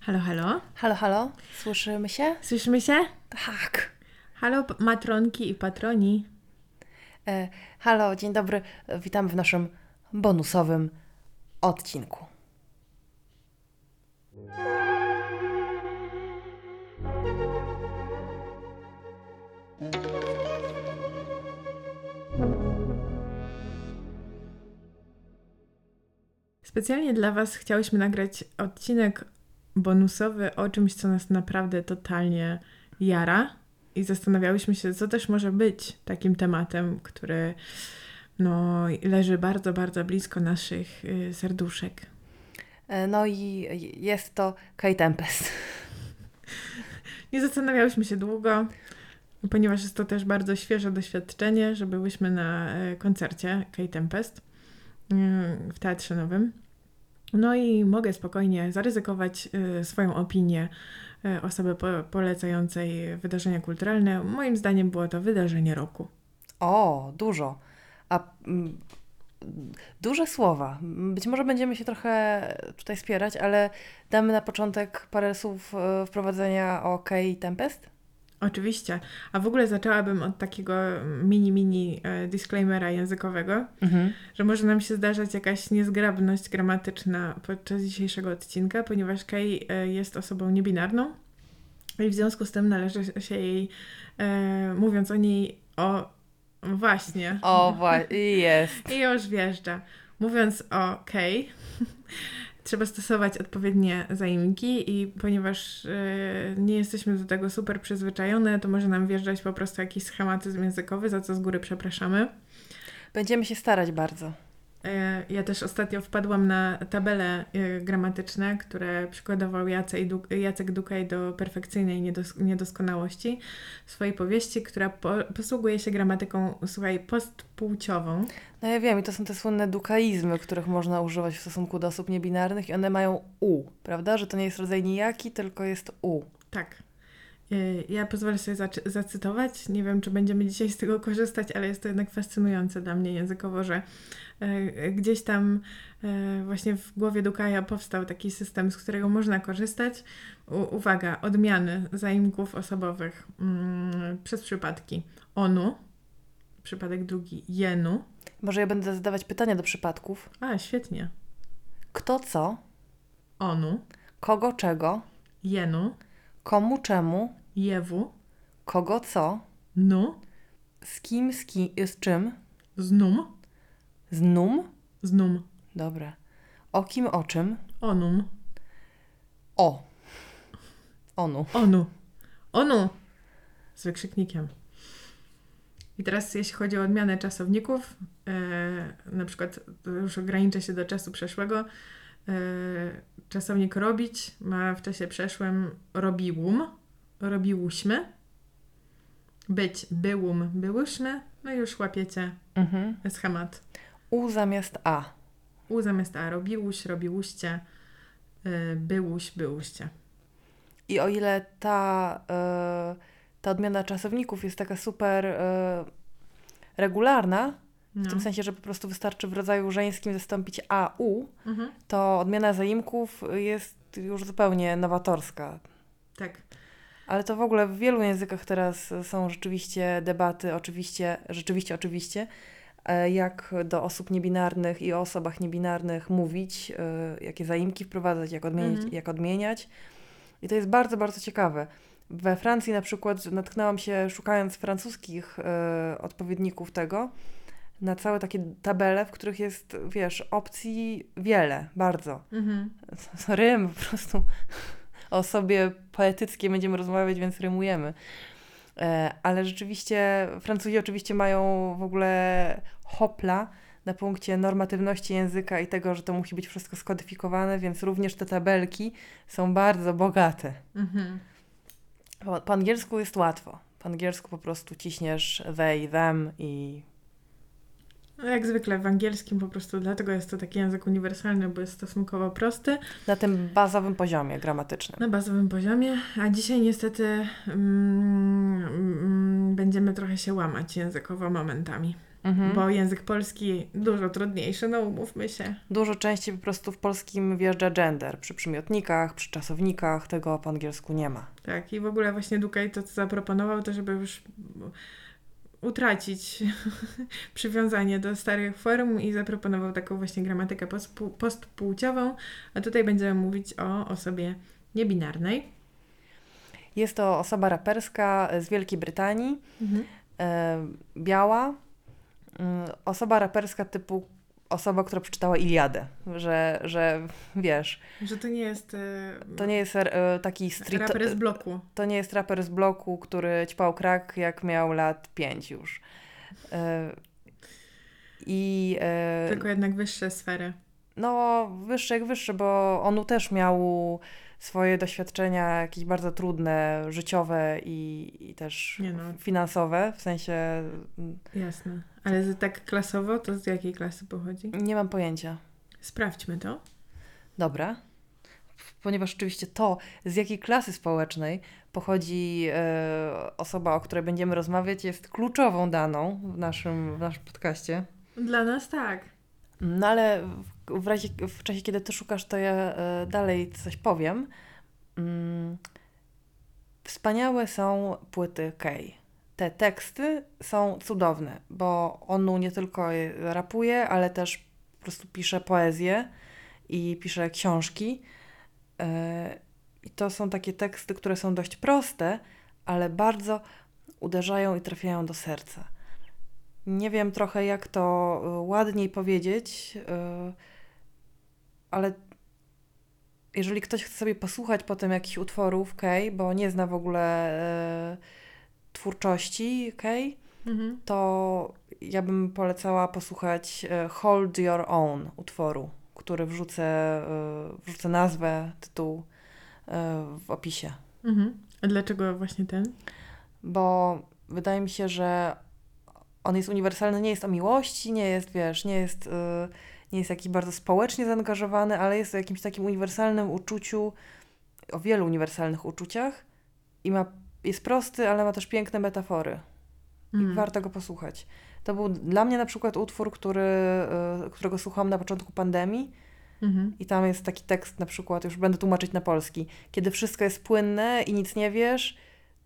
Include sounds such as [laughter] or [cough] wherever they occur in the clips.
Halo, halo. Halo, halo, słyszymy się? Słyszymy się? Tak. Halo, matronki i patroni. E, halo, dzień dobry. E, Witamy w naszym bonusowym odcinku. Specjalnie dla Was chciałyśmy nagrać odcinek bonusowy o czymś, co nas naprawdę totalnie jara. I zastanawiałyśmy się, co też może być takim tematem, który no, leży bardzo, bardzo blisko naszych y, serduszek. E, no i jest to Kate Tempest. [laughs] Nie zastanawiałyśmy się długo, ponieważ jest to też bardzo świeże doświadczenie, że byłyśmy na e, koncercie Kate Tempest mm, w Teatrze Nowym. No i mogę spokojnie zaryzykować e, swoją opinię e, osoby po- polecającej wydarzenia kulturalne. Moim zdaniem było to wydarzenie roku. O, dużo. A mm, duże słowa. Być może będziemy się trochę tutaj spierać, ale damy na początek parę słów e, wprowadzenia o Kate Tempest. Oczywiście. A w ogóle zaczęłabym od takiego mini, mini e, disclaimera językowego. Mhm. że może nam się zdarzać jakaś niezgrabność gramatyczna podczas dzisiejszego odcinka, ponieważ Kay e, jest osobą niebinarną i w związku z tym należy się jej, e, mówiąc o niej, o właśnie. O, właśnie, jest. I już wjeżdża. Mówiąc o Kay, trzeba stosować odpowiednie zaimki i ponieważ e, nie jesteśmy do tego super przyzwyczajone, to może nam wjeżdżać po prostu jakiś schematyzm językowy, za co z góry przepraszamy. Będziemy się starać bardzo. E, Ja też ostatnio wpadłam na tabele e, gramatyczne, które przykładował Jacek, Du- Jacek Dukaj do perfekcyjnej niedos- niedoskonałości w swojej powieści, która po, posługuje się gramatyką, słuchaj, postpłciową. No ja wiem, i to są te słynne dukaizmy, których można używać w stosunku do osób niebinarnych i one mają u, prawda? Że to nie jest rodzaj nijaki, tylko jest u. Tak. E, Ja pozwolę sobie zacy- zacytować. Nie wiem, czy będziemy dzisiaj z tego korzystać, ale jest to jednak fascynujące dla mnie językowo, że e, gdzieś tam e, właśnie w głowie Dukaja powstał taki system, z którego można korzystać. U- uwaga, odmiany zaimków osobowych mm, przez przypadki onu, przypadek drugi jenu. Może ja będę zadawać pytania do przypadków. A, świetnie. Kto co, Onu, kogo czego, jenu, komu czemu, jewu, kogo co, nu, z kim, z, ki, z czym, znum, z num. znum, Dobra. O kim, o czym, onum. o. Onu. Onu. Onu! Z wykrzyknikiem. I teraz jeśli chodzi o odmianę czasowników, e, na przykład już ograniczę się do czasu przeszłego. E, czasownik robić ma w czasie przeszłym robiłum, robiłuśmy. Być, byłum, byłyśmy. No już łapiecie Mhm. schemat. U zamiast a. U zamiast a, robiłuś, robiłuście, e, byłuś, byłuście. I o ile ta, e, ta odmiana czasowników jest taka super e, regularna, w No. tym sensie, że po prostu wystarczy w rodzaju żeńskim zastąpić a, u, Mhm. to odmiana zaimków jest już zupełnie nowatorska. Tak. Ale to w ogóle w wielu językach teraz są rzeczywiście debaty, oczywiście, rzeczywiście, oczywiście, e, jak do osób niebinarnych i o osobach niebinarnych mówić, e, jakie zaimki wprowadzać, jak odmieniać, Mhm. jak odmieniać. I to jest bardzo, bardzo ciekawe. We Francji na przykład natknęłam się, szukając francuskich e, odpowiedników tego, na całe takie tabele, w których jest, wiesz, opcji wiele, bardzo. Mhm. [laughs] Rym po prostu osobie poetyckiej będziemy rozmawiać, więc rymujemy. E, ale rzeczywiście Francuzi oczywiście mają w ogóle hopla na punkcie normatywności języka i tego, że to musi być wszystko skodyfikowane, więc również te tabelki są bardzo bogate. Mhm. Po, po angielsku jest łatwo. Po angielsku po prostu ciśniesz they, them i No jak zwykle w angielskim po prostu dlatego jest to taki język uniwersalny, bo jest stosunkowo prosty na tym bazowym poziomie gramatycznym. na bazowym poziomie, a dzisiaj niestety mm, mm, będziemy trochę się łamać językowo momentami. mhm. bo język polski dużo trudniejszy, no umówmy się. Dużo częściej po prostu w polskim wjeżdża gender, przy przymiotnikach, przy czasownikach, tego po angielsku nie ma. Tak, i w ogóle właśnie Dukaj to co zaproponował, to żeby już utracić [laughs] przywiązanie do starych form i zaproponował taką właśnie gramatykę postpłciową, a tutaj będziemy mówić o osobie niebinarnej. Jest to osoba raperska z Wielkiej Brytanii, mhm. e, biała, mm, osoba raperska typu osoba, która przeczytała Iliadę, że, że wiesz... Że to nie jest... E, to nie jest e, taki street... Raper z bloku. To nie jest raper z bloku, który ćpał krak jak miał lat pięć już. E, I... Tylko jednak wyższe sfery. No, wyższe jak wyższe, bo on też miał swoje doświadczenia jakieś bardzo trudne, życiowe i, i też no. finansowe, w sensie... Mm, Jasne. Ale tak klasowo, to z jakiej klasy pochodzi? Nie mam pojęcia. Sprawdźmy to. Dobra. Ponieważ oczywiście to, z jakiej klasy społecznej pochodzi e, osoba, o której będziemy rozmawiać, jest kluczową daną w naszym, w naszym podcaście. Dla nas tak. No ale w, razie, w czasie, kiedy ty szukasz, to ja e, dalej coś powiem. Mm, wspaniałe są płyty Kay. Te teksty są cudowne, bo on nie tylko rapuje, ale też po prostu pisze poezję i pisze książki. E, I to są takie teksty, które są dość proste, ale bardzo uderzają i trafiają do serca. Nie wiem trochę, jak to y, ładniej powiedzieć, y, ale jeżeli ktoś chce sobie posłuchać potem jakichś utworów Kay, bo nie zna w ogóle twórczości Kay, mhm. to ja bym polecała posłuchać Hold Your Own utworu, który wrzucę, wrzucę nazwę, tytuł w opisie. Mhm. A dlaczego właśnie ten? Bo wydaje mi się, że on jest uniwersalny, nie jest o miłości, nie jest, wiesz, nie jest, yy, nie jest jakiś bardzo społecznie zaangażowany, ale jest o jakimś takim uniwersalnym uczuciu, o wielu uniwersalnych uczuciach i ma, jest prosty, ale ma też piękne metafory. I mm. warto go posłuchać. To był dla mnie na przykład utwór, który, yy, którego słuchałam na początku pandemii. Mhm. I tam jest taki tekst na przykład, już będę tłumaczyć na polski. Kiedy wszystko jest płynne i nic nie wiesz,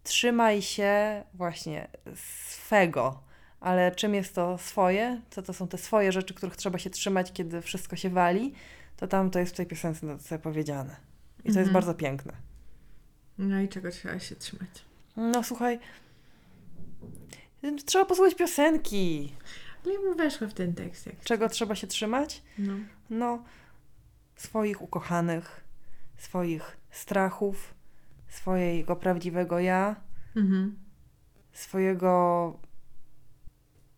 trzymaj się właśnie swego ale czym jest to swoje, co to są te swoje rzeczy, których trzeba się trzymać, kiedy wszystko się wali, to tam to jest w tej piosence powiedziane. I to mhm. jest bardzo piękne. No i czego trzeba się trzymać? No słuchaj, trzeba posłuchać piosenki. Ale ja bym weszła w ten tekst. Jak czego trzeba się trzymać? No. no, swoich ukochanych, swoich strachów, swojego prawdziwego ja, mhm. swojego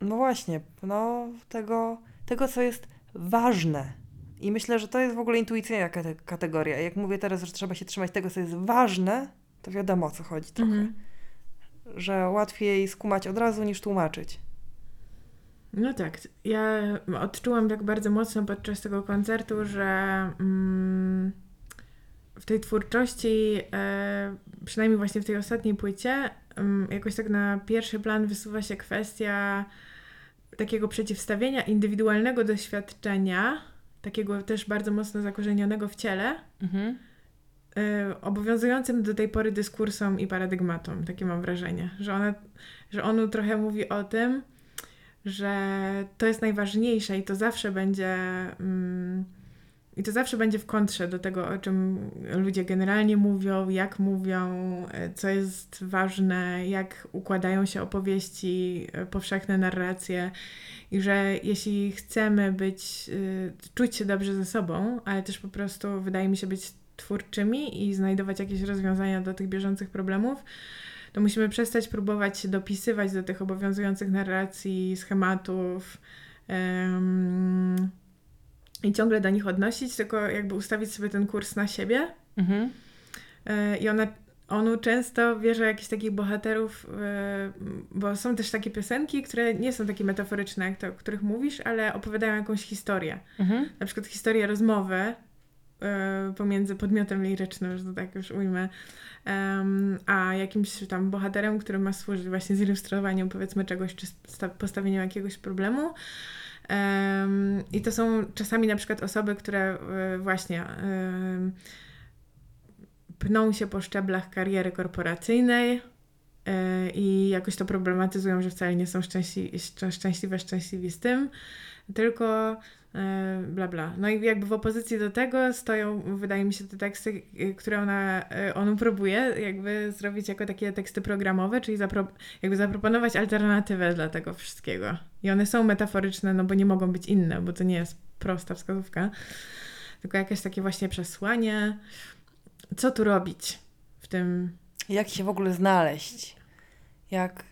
no właśnie, no tego, tego, co jest ważne. I myślę, że to jest w ogóle intuicyjna kategoria. Jak mówię teraz, że trzeba się trzymać tego, co jest ważne, to wiadomo o co chodzi trochę. Mhm. Że łatwiej skumać od razu niż tłumaczyć. No tak. Ja odczułam tak bardzo mocno podczas tego koncertu, że mm, w tej twórczości, e, przynajmniej właśnie w tej ostatniej płycie, mm, jakoś tak na pierwszy plan wysuwa się kwestia takiego przeciwstawienia indywidualnego doświadczenia, takiego też bardzo mocno zakorzenionego w ciele, mhm. y, obowiązującym do tej pory dyskursom i paradygmatom. Takie mam wrażenie, że, ona, że on trochę mówi o tym, że to jest najważniejsze i to zawsze będzie. Mm, i to zawsze będzie w kontrze do tego, o czym ludzie generalnie mówią, jak mówią, e, co jest ważne, jak układają się opowieści, e, powszechne narracje. I że jeśli chcemy być, e, czuć się dobrze ze sobą, ale też po prostu wydaje mi się być twórczymi i znajdować jakieś rozwiązania do tych bieżących problemów, to musimy przestać próbować się dopisywać do tych obowiązujących narracji, schematów. Um, i ciągle do nich odnosić, tylko jakby ustawić sobie ten kurs na siebie. Mhm. E, I ona, onu często bierze jakichś takich bohaterów, e, bo są też takie piosenki, które nie są takie metaforyczne, jak te, o których mówisz, ale opowiadają jakąś historię. Mhm. Na przykład historię rozmowy e, pomiędzy podmiotem lirycznym, że to tak już ujmę, a jakimś tam bohaterem, który ma służyć właśnie zilustrowaniu powiedzmy czegoś, czy sta- postawieniu jakiegoś problemu. I to są czasami na przykład osoby, które e, właśnie pną się po szczeblach kariery korporacyjnej e, i jakoś to problematyzują, że wcale nie są szczęśli, szczę- szczęśliwe, szczęśliwi z tym, tylko bla bla. No i jakby w opozycji do tego stoją, wydaje mi się, te teksty, e, które ona, e, on próbuje jakby zrobić jako takie teksty programowe, czyli zapro, jakby zaproponować alternatywę dla tego wszystkiego. I one są metaforyczne, no bo nie mogą być inne, bo to nie jest prosta wskazówka, tylko jakieś takie właśnie przesłanie. Co tu robić w tym Jak się w ogóle znaleźć? Jak.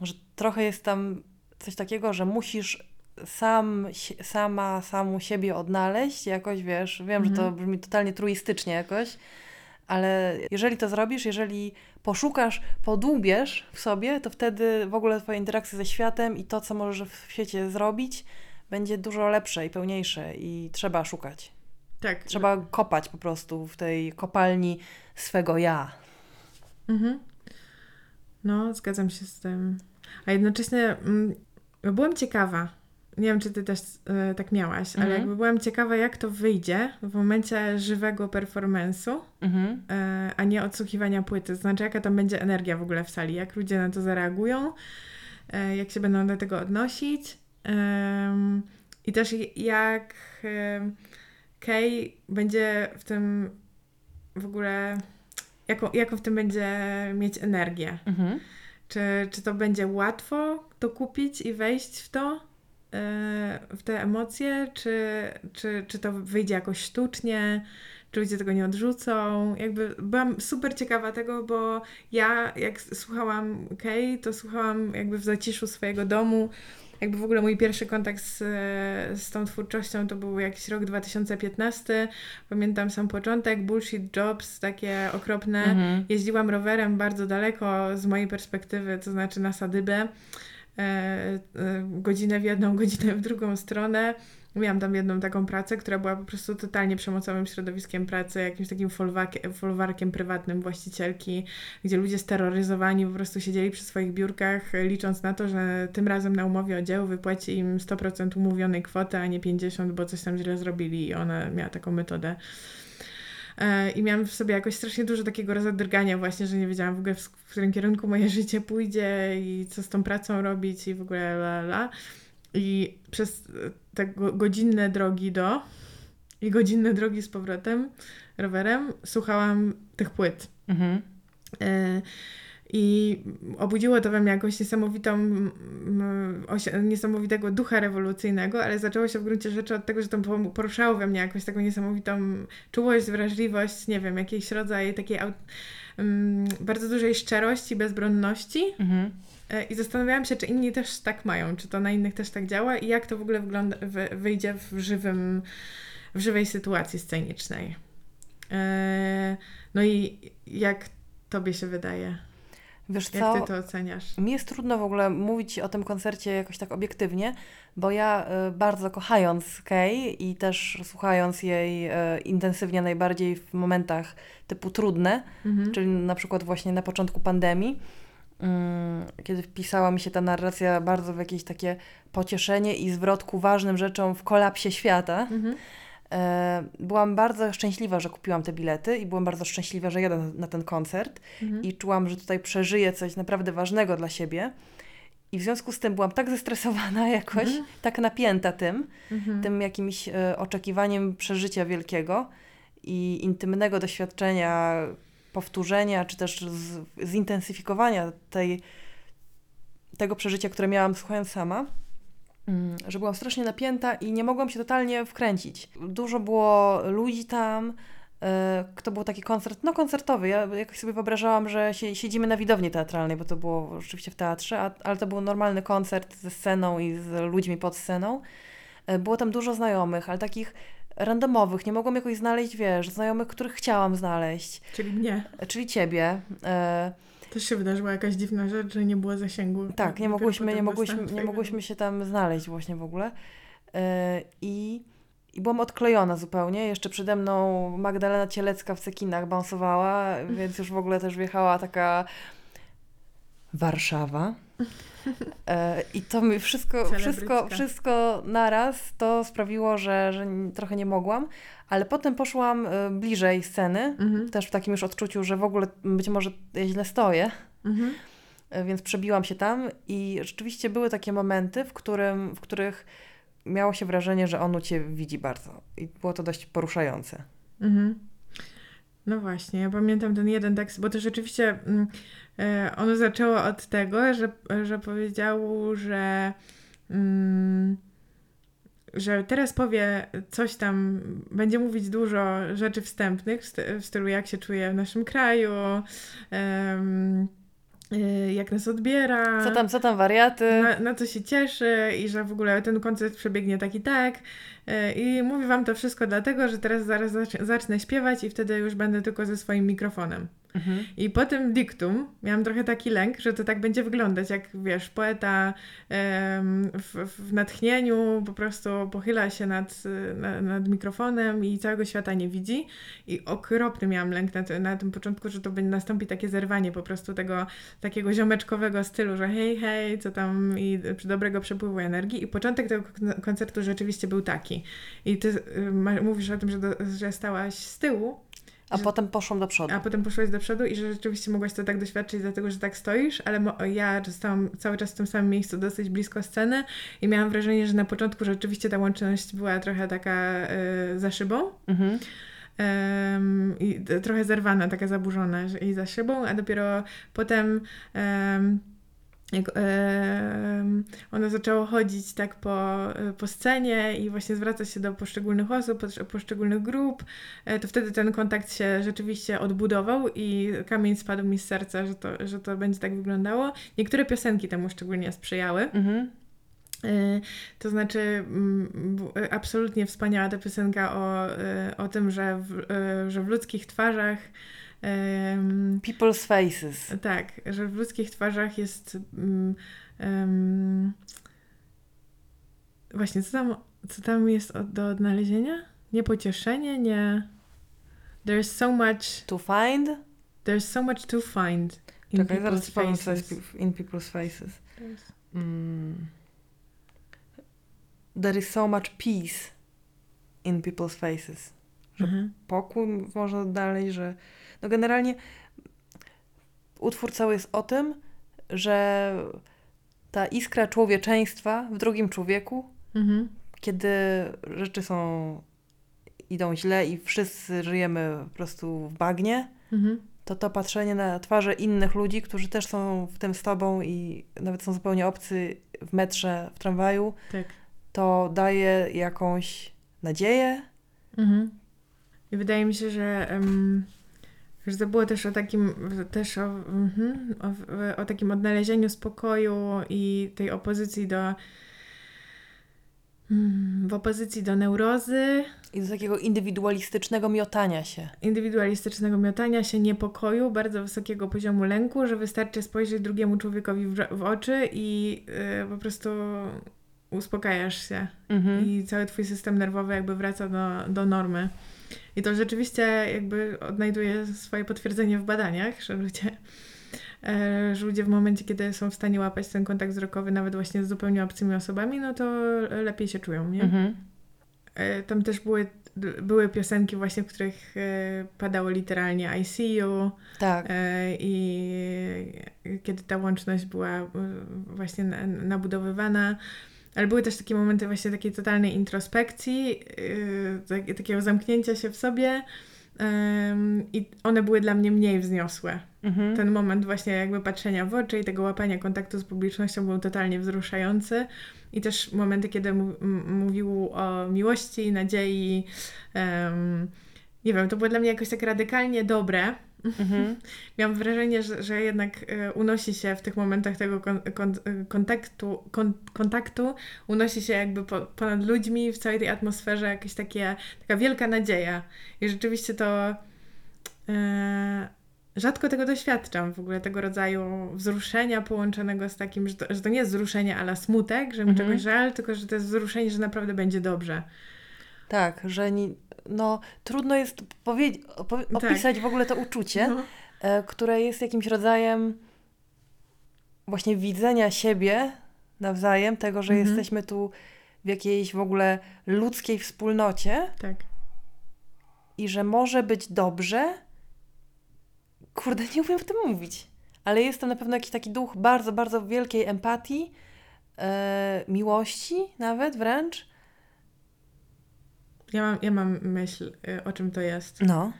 Że trochę jest tam coś takiego, że musisz sam, sama, samu siebie odnaleźć jakoś, wiesz, wiem, że to Mhm. brzmi totalnie truistycznie jakoś, ale jeżeli to zrobisz, jeżeli poszukasz, podłubiesz w sobie, to wtedy w ogóle twoja interakcja ze światem i to, co możesz w świecie zrobić, będzie dużo lepsze i pełniejsze i trzeba szukać. Tak. Trzeba kopać po prostu w tej kopalni swego ja. Mhm. No, zgadzam się z tym. A jednocześnie mm, byłam ciekawa. Nie wiem, czy ty też e, tak miałaś, ale Mhm. jakby byłam ciekawa, jak to wyjdzie w momencie żywego performance'u, Mhm. e, a nie odsłuchiwania płyty. Znaczy, jaka tam będzie energia w ogóle w sali, jak ludzie na to zareagują, e, jak się będą do tego odnosić. I też jak Kay będzie w tym w ogóle, jaką, jaką w tym będzie mieć energię. Mhm. Czy, czy to będzie łatwo to kupić i wejść w to, w te emocje, czy, czy, czy to wyjdzie jakoś sztucznie, czy ludzie tego nie odrzucą. Jakby byłam super ciekawa tego, bo ja jak słuchałam Kay, to słuchałam jakby w zaciszu swojego domu. Jakby w ogóle mój pierwszy kontakt z, z tą twórczością to był jakiś rok 2015. Pamiętam sam początek, bullshit jobs, takie okropne. Mhm. Jeździłam rowerem bardzo daleko z mojej perspektywy, to znaczy na Sadybę. E, e, godzinę w jedną, [laughs] godzinę w drugą stronę. Miałam tam jedną taką pracę, która była po prostu totalnie przemocowym środowiskiem pracy, jakimś takim folwarkiem, prywatnym właścicielki, gdzie ludzie steroryzowani po prostu siedzieli przy swoich biurkach, licząc na to, że tym razem na umowie o dzieło wypłaci im 100% umówionej kwoty, a nie 50%, bo coś tam źle zrobili i ona miała taką metodę. E, I miałam w sobie jakoś strasznie dużo takiego rozadrgania właśnie, że nie wiedziałam w ogóle w, którym kierunku moje [laughs] życie pójdzie i co z tą pracą robić i w ogóle la la. I przez e, te go- godzinne drogi do i godzinne drogi z powrotem rowerem słuchałam tych płyt. Mhm. E, I obudziło to we mnie jakąś niesamowitą, niesamowitego ducha rewolucyjnego, ale zaczęło się w gruncie rzeczy od tego, że to poruszało we mnie jakąś taką niesamowitą czułość, wrażliwość, nie wiem, jakiś rodzaj takiej bardzo dużej szczerości, bezbronności. Mhm. E, I zastanawiałam się, czy inni też tak mają, czy to na innych też tak działa i jak to w ogóle wygląda, wy, wyjdzie w żywym, w żywej sytuacji scenicznej. E, no i jak tobie się wydaje? Wiesz Jak co? ty to oceniasz? Mi jest trudno w ogóle mówić o tym koncercie jakoś tak obiektywnie, bo ja y, bardzo kochając Kay i też słuchając jej y, intensywnie najbardziej w momentach typu trudne, Mhm. czyli na przykład właśnie na początku pandemii, mm, kiedy wpisała mi się ta narracja bardzo w jakieś takie pocieszenie i zwrot ku ważnym rzeczom w kolapsie świata. Mhm. E, Byłam bardzo szczęśliwa, że kupiłam te bilety i byłam bardzo szczęśliwa, że jadę na- ten koncert Mhm. i czułam, że tutaj przeżyję coś naprawdę ważnego dla siebie. I w związku z tym byłam tak zestresowana [laughs] jakoś, Mhm. tak napięta tym, Mhm. tym jakimś e, oczekiwaniem przeżycia wielkiego i intymnego doświadczenia, powtórzenia, czy też z, zintensyfikowania tej, tego przeżycia, które miałam słuchając sama, że byłam strasznie napięta i nie mogłam się totalnie wkręcić. Dużo było ludzi tam, e, to był taki koncert, no koncertowy. Ja jakoś sobie wyobrażałam, że sie- siedzimy na widowni teatralnej, bo to było oczywiście w teatrze, ale to był normalny koncert ze sceną i z ludźmi pod sceną. E, Było tam dużo znajomych, ale takich randomowych. Nie mogłam jakoś znaleźć, wiesz, znajomych, których chciałam znaleźć. Czyli mnie. E, Czyli ciebie. Też się wydarzyła jakaś dziwna rzecz, że nie było zasięgu. Tak, nie mogłyśmy, nie mogłyśmy, nie mogłyśmy się tam znaleźć właśnie w ogóle. E, I i byłam odklejona zupełnie. Jeszcze przede mną Magdalena Cielecka w cekinach bąsowała, więc już w ogóle też wjechała taka Warszawa. E, I to mi wszystko, wszystko, wszystko naraz to sprawiło, że, że trochę nie mogłam, ale potem poszłam e, bliżej sceny, mhm. też w takim już odczuciu, że w ogóle być może ja źle stoję. Mhm. E, więc przebiłam się tam i rzeczywiście były takie momenty, w, którym, w których miało się wrażenie, że on u cię widzi bardzo. I było to dość poruszające. Mhm. No właśnie, ja pamiętam ten jeden tekst, bo to rzeczywiście mm, e, ono zaczęło od tego, że, że powiedział, że, mm, że teraz powie coś tam, będzie mówić dużo rzeczy wstępnych w stylu jak się czuje w naszym kraju, jak nas odbiera. Co tam, co tam, wariaty. Na, na co się cieszy i że w ogóle ten koncert przebiegnie tak i tak. Y, I mówię wam to wszystko dlatego, że teraz zaraz zacznę śpiewać i wtedy już będę tylko ze swoim mikrofonem. I po tym diktum miałam trochę taki lęk, że to tak będzie wyglądać, jak wiesz, poeta w, w, natchnieniu po prostu pochyla się nad, nad mikrofonem i całego świata nie widzi. I okropny miałam lęk na, na tym początku, że to będzie nastąpi takie zerwanie po prostu tego takiego ziomeczkowego stylu, że hej, hej, co tam i dobrego przepływu energii. I początek tego koncertu rzeczywiście był taki. I ty y, mówisz o tym, że, do, że stałaś z tyłu, a że, potem poszłam do przodu. A potem poszłaś do przodu i że rzeczywiście mogłaś to tak doświadczyć, dlatego że tak stoisz, ale ja stałam cały czas w tym samym miejscu, dosyć blisko sceny i miałam wrażenie, że na początku rzeczywiście ta łączność była trochę taka y, za szybą. Mhm. Um, i trochę zerwana, taka zaburzona i za szybą, a dopiero potem um, jak e, ono zaczęło chodzić tak po, po scenie i właśnie zwracać się do poszczególnych osób, poszczególnych grup, e, to wtedy ten kontakt się rzeczywiście odbudował i kamień spadł mi z serca, że to, że to będzie tak wyglądało. Niektóre piosenki temu szczególnie sprzyjały. Mhm. E, to znaczy, mm, absolutnie wspaniała ta piosenka o, e, o tym, że w, e, że w ludzkich twarzach Um, People's faces. Tak, że w ludzkich twarzach jest um, um, właśnie, co tam, co tam jest do odnalezienia? Nie pocieszenie, nie... There's so much... To find? There's so much to find in Czekaj, people's faces. In people's faces. Mm. There is so much peace in people's faces. Że mhm. pokój można dalej, że no generalnie utwór cały jest o tym, że ta iskra człowieczeństwa w drugim człowieku, mhm. kiedy rzeczy są idą źle i wszyscy żyjemy po prostu w bagnie, mhm. to to patrzenie na twarze innych ludzi, którzy też są w tym z tobą i nawet są zupełnie obcy w metrze, w tramwaju, tak. to daje jakąś nadzieję. Mhm. I wydaje mi się, że um że to było też o takim, też o, mm, o, o, takim odnalezieniu spokoju i tej opozycji do mm, w opozycji do neurozy. I do takiego indywidualistycznego miotania się. Indywidualistycznego miotania się, niepokoju, bardzo wysokiego poziomu lęku, że wystarczy spojrzeć drugiemu człowiekowi w, w oczy i yy, po prostu uspokajasz się. Mhm. I cały twój system nerwowy jakby wraca do, do normy. I to rzeczywiście jakby odnajduje swoje potwierdzenie w badaniach, że ludzie, e, że ludzie w momencie, kiedy są w stanie łapać ten kontakt wzrokowy nawet właśnie z zupełnie obcymi osobami, no to lepiej się czują, nie? Mhm. E, tam też były, były piosenki właśnie, w których e, padało literalnie I see you. Tak. I kiedy ta łączność była właśnie nabudowywana. Ale były też takie momenty właśnie takiej totalnej introspekcji, yy, takiego zamknięcia się w sobie. Yy, I one były dla mnie mniej wzniosłe. Mhm. Ten moment właśnie jakby patrzenia w oczy i tego łapania kontaktu z publicznością był totalnie wzruszający. I też momenty, kiedy mówił o miłości, nadziei. Yy, nie wiem, to było dla mnie jakoś tak radykalnie dobre. Mhm. [laughs] Miałam wrażenie, że, że jednak e, unosi się w tych momentach tego kon, kon, kontaktu, kon, kontaktu, unosi się jakby po, ponad ludźmi, w całej tej atmosferze jakaś takie, taka wielka nadzieja. I rzeczywiście to e, rzadko tego doświadczam, w ogóle tego rodzaju wzruszenia połączonego z takim, że to, że to nie jest wzruszenie ala smutek, że mi mhm. czegoś żal, tylko że to jest wzruszenie, że naprawdę będzie dobrze. Tak, że nie, no, trudno jest Tak. opisać w ogóle to uczucie, No. e, które jest jakimś rodzajem właśnie widzenia siebie nawzajem, tego, że Mhm. jesteśmy tu w jakiejś w ogóle ludzkiej wspólnocie Tak. i że może być dobrze. Kurde, [laughs] nie umiem o tym mówić. Ale jest tam na pewno jakiś taki duch bardzo, bardzo wielkiej empatii, e, miłości nawet wręcz. Ja mam, ja mam myśl, y, o czym to jest. No.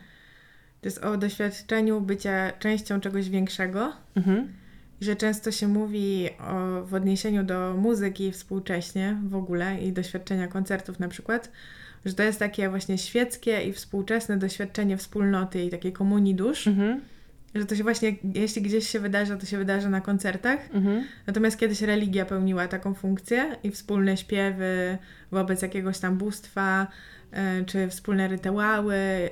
To jest o doświadczeniu bycia częścią czegoś większego. Mhm. I że często się mówi o, w odniesieniu do muzyki współcześnie w ogóle i doświadczenia koncertów na przykład, że to jest takie właśnie świeckie i współczesne doświadczenie wspólnoty i takiej komunii dusz, Mhm. że to się właśnie, jeśli gdzieś się wydarza, to się wydarza na koncertach. Mhm. Natomiast kiedyś religia pełniła taką funkcję i wspólne śpiewy wobec jakiegoś tam bóstwa, czy wspólne rytuały e,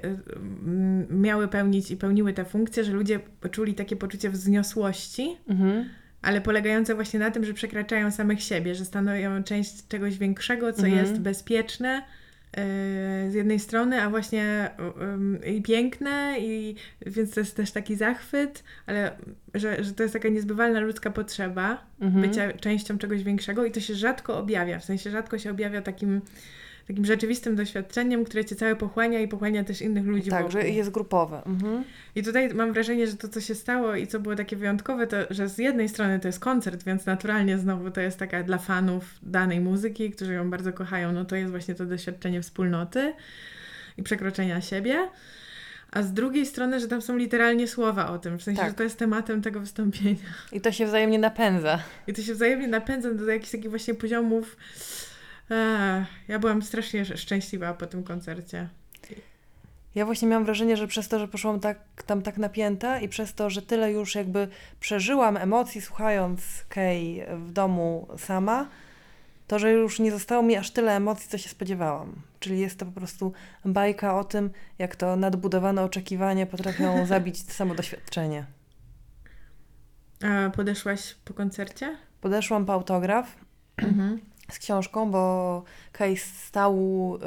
miały pełnić i pełniły te funkcje, że ludzie czuli takie poczucie wzniosłości, Mhm. ale polegające właśnie na tym, że przekraczają samych siebie, że stanowią część czegoś większego, co Mhm. jest bezpieczne e, z jednej strony, a właśnie i piękne, i więc to jest też taki zachwyt, ale że, że to jest taka niezbywalna ludzka potrzeba Mhm. bycia częścią czegoś większego i to się rzadko objawia, w sensie rzadko się objawia takim takim rzeczywistym doświadczeniem, które cię całe pochłania i pochłania też innych ludzi Tak, wokół. że jest grupowe. Mhm. I tutaj mam wrażenie, że to, co się stało i co było takie wyjątkowe, to że z jednej strony to jest koncert, więc naturalnie znowu to jest taka dla fanów danej muzyki, którzy ją bardzo kochają, no to jest właśnie to doświadczenie wspólnoty i przekroczenia siebie. A z drugiej strony, że tam są literalnie słowa o tym, w sensie, Tak. że to jest tematem tego wystąpienia. I to się wzajemnie napędza. I to się wzajemnie napędza do jakichś takich właśnie poziomów. Ja byłam strasznie sz- szczęśliwa po tym koncercie. Ja właśnie miałam wrażenie, że przez to, że poszłam tak, tam tak napięta i przez to, że tyle już jakby przeżyłam emocji słuchając Kay w domu sama, to, że już nie zostało mi aż tyle emocji, co się spodziewałam. Czyli jest to po prostu bajka o tym, jak to nadbudowane oczekiwania potrafią [laughs] zabić samo doświadczenie. A podeszłaś po koncercie? Podeszłam po autograf Mhm. Z książką, bo Kay stał y,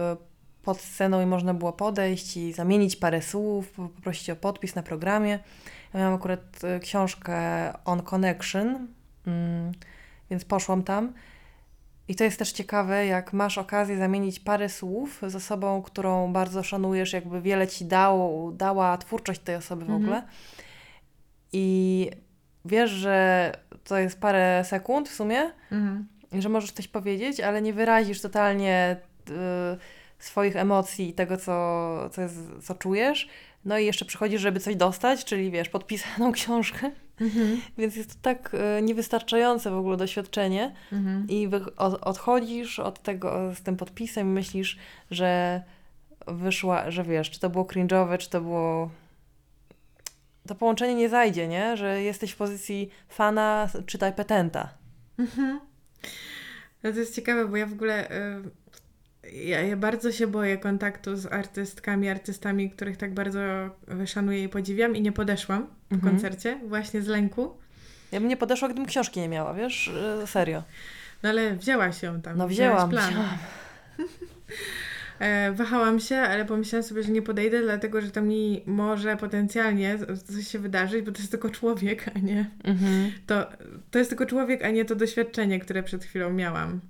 pod sceną i można było podejść i zamienić parę słów, po- poprosić o podpis na programie. Ja miałam akurat y, książkę On Connection, mm, więc poszłam tam. I to jest też ciekawe, jak masz okazję zamienić parę słów z osobą, którą bardzo szanujesz, jakby wiele ci dało, dała twórczość tej osoby w Mhm. ogóle. I wiesz, że to jest parę sekund w sumie, Mhm. Że możesz coś powiedzieć, ale nie wyrazisz totalnie y, swoich emocji i tego, co, co, jest, co czujesz. No i jeszcze przychodzisz, żeby coś dostać, czyli wiesz, podpisaną [laughs] książkę. Mhm. Więc jest to tak y, niewystarczające w ogóle doświadczenie. Mhm. I wy, od, odchodzisz od tego z tym podpisem i myślisz, że wyszła, że wiesz, czy to było cringe'owe, czy to było. To połączenie nie zajdzie, nie? Że jesteś w pozycji fana, czytaj petenta. Mhm. No to jest ciekawe, bo ja w ogóle y, ja, ja bardzo się boję kontaktu z artystkami, artystami, których tak bardzo szanuję i podziwiam i nie podeszłam po Mhm. koncercie właśnie z lęku. Ja bym nie podeszła, gdybym książki nie miała, wiesz? Y, Serio. No ale wzięłaś ją tam. No wzięłam, wzięłam. [laughs] E, wahałam się, ale pomyślałam sobie, że nie podejdę, dlatego że to mi może potencjalnie coś się wydarzyć, bo to jest tylko człowiek, a nie Mhm. to, to jest tylko człowiek, a nie to doświadczenie, które przed chwilą miałam.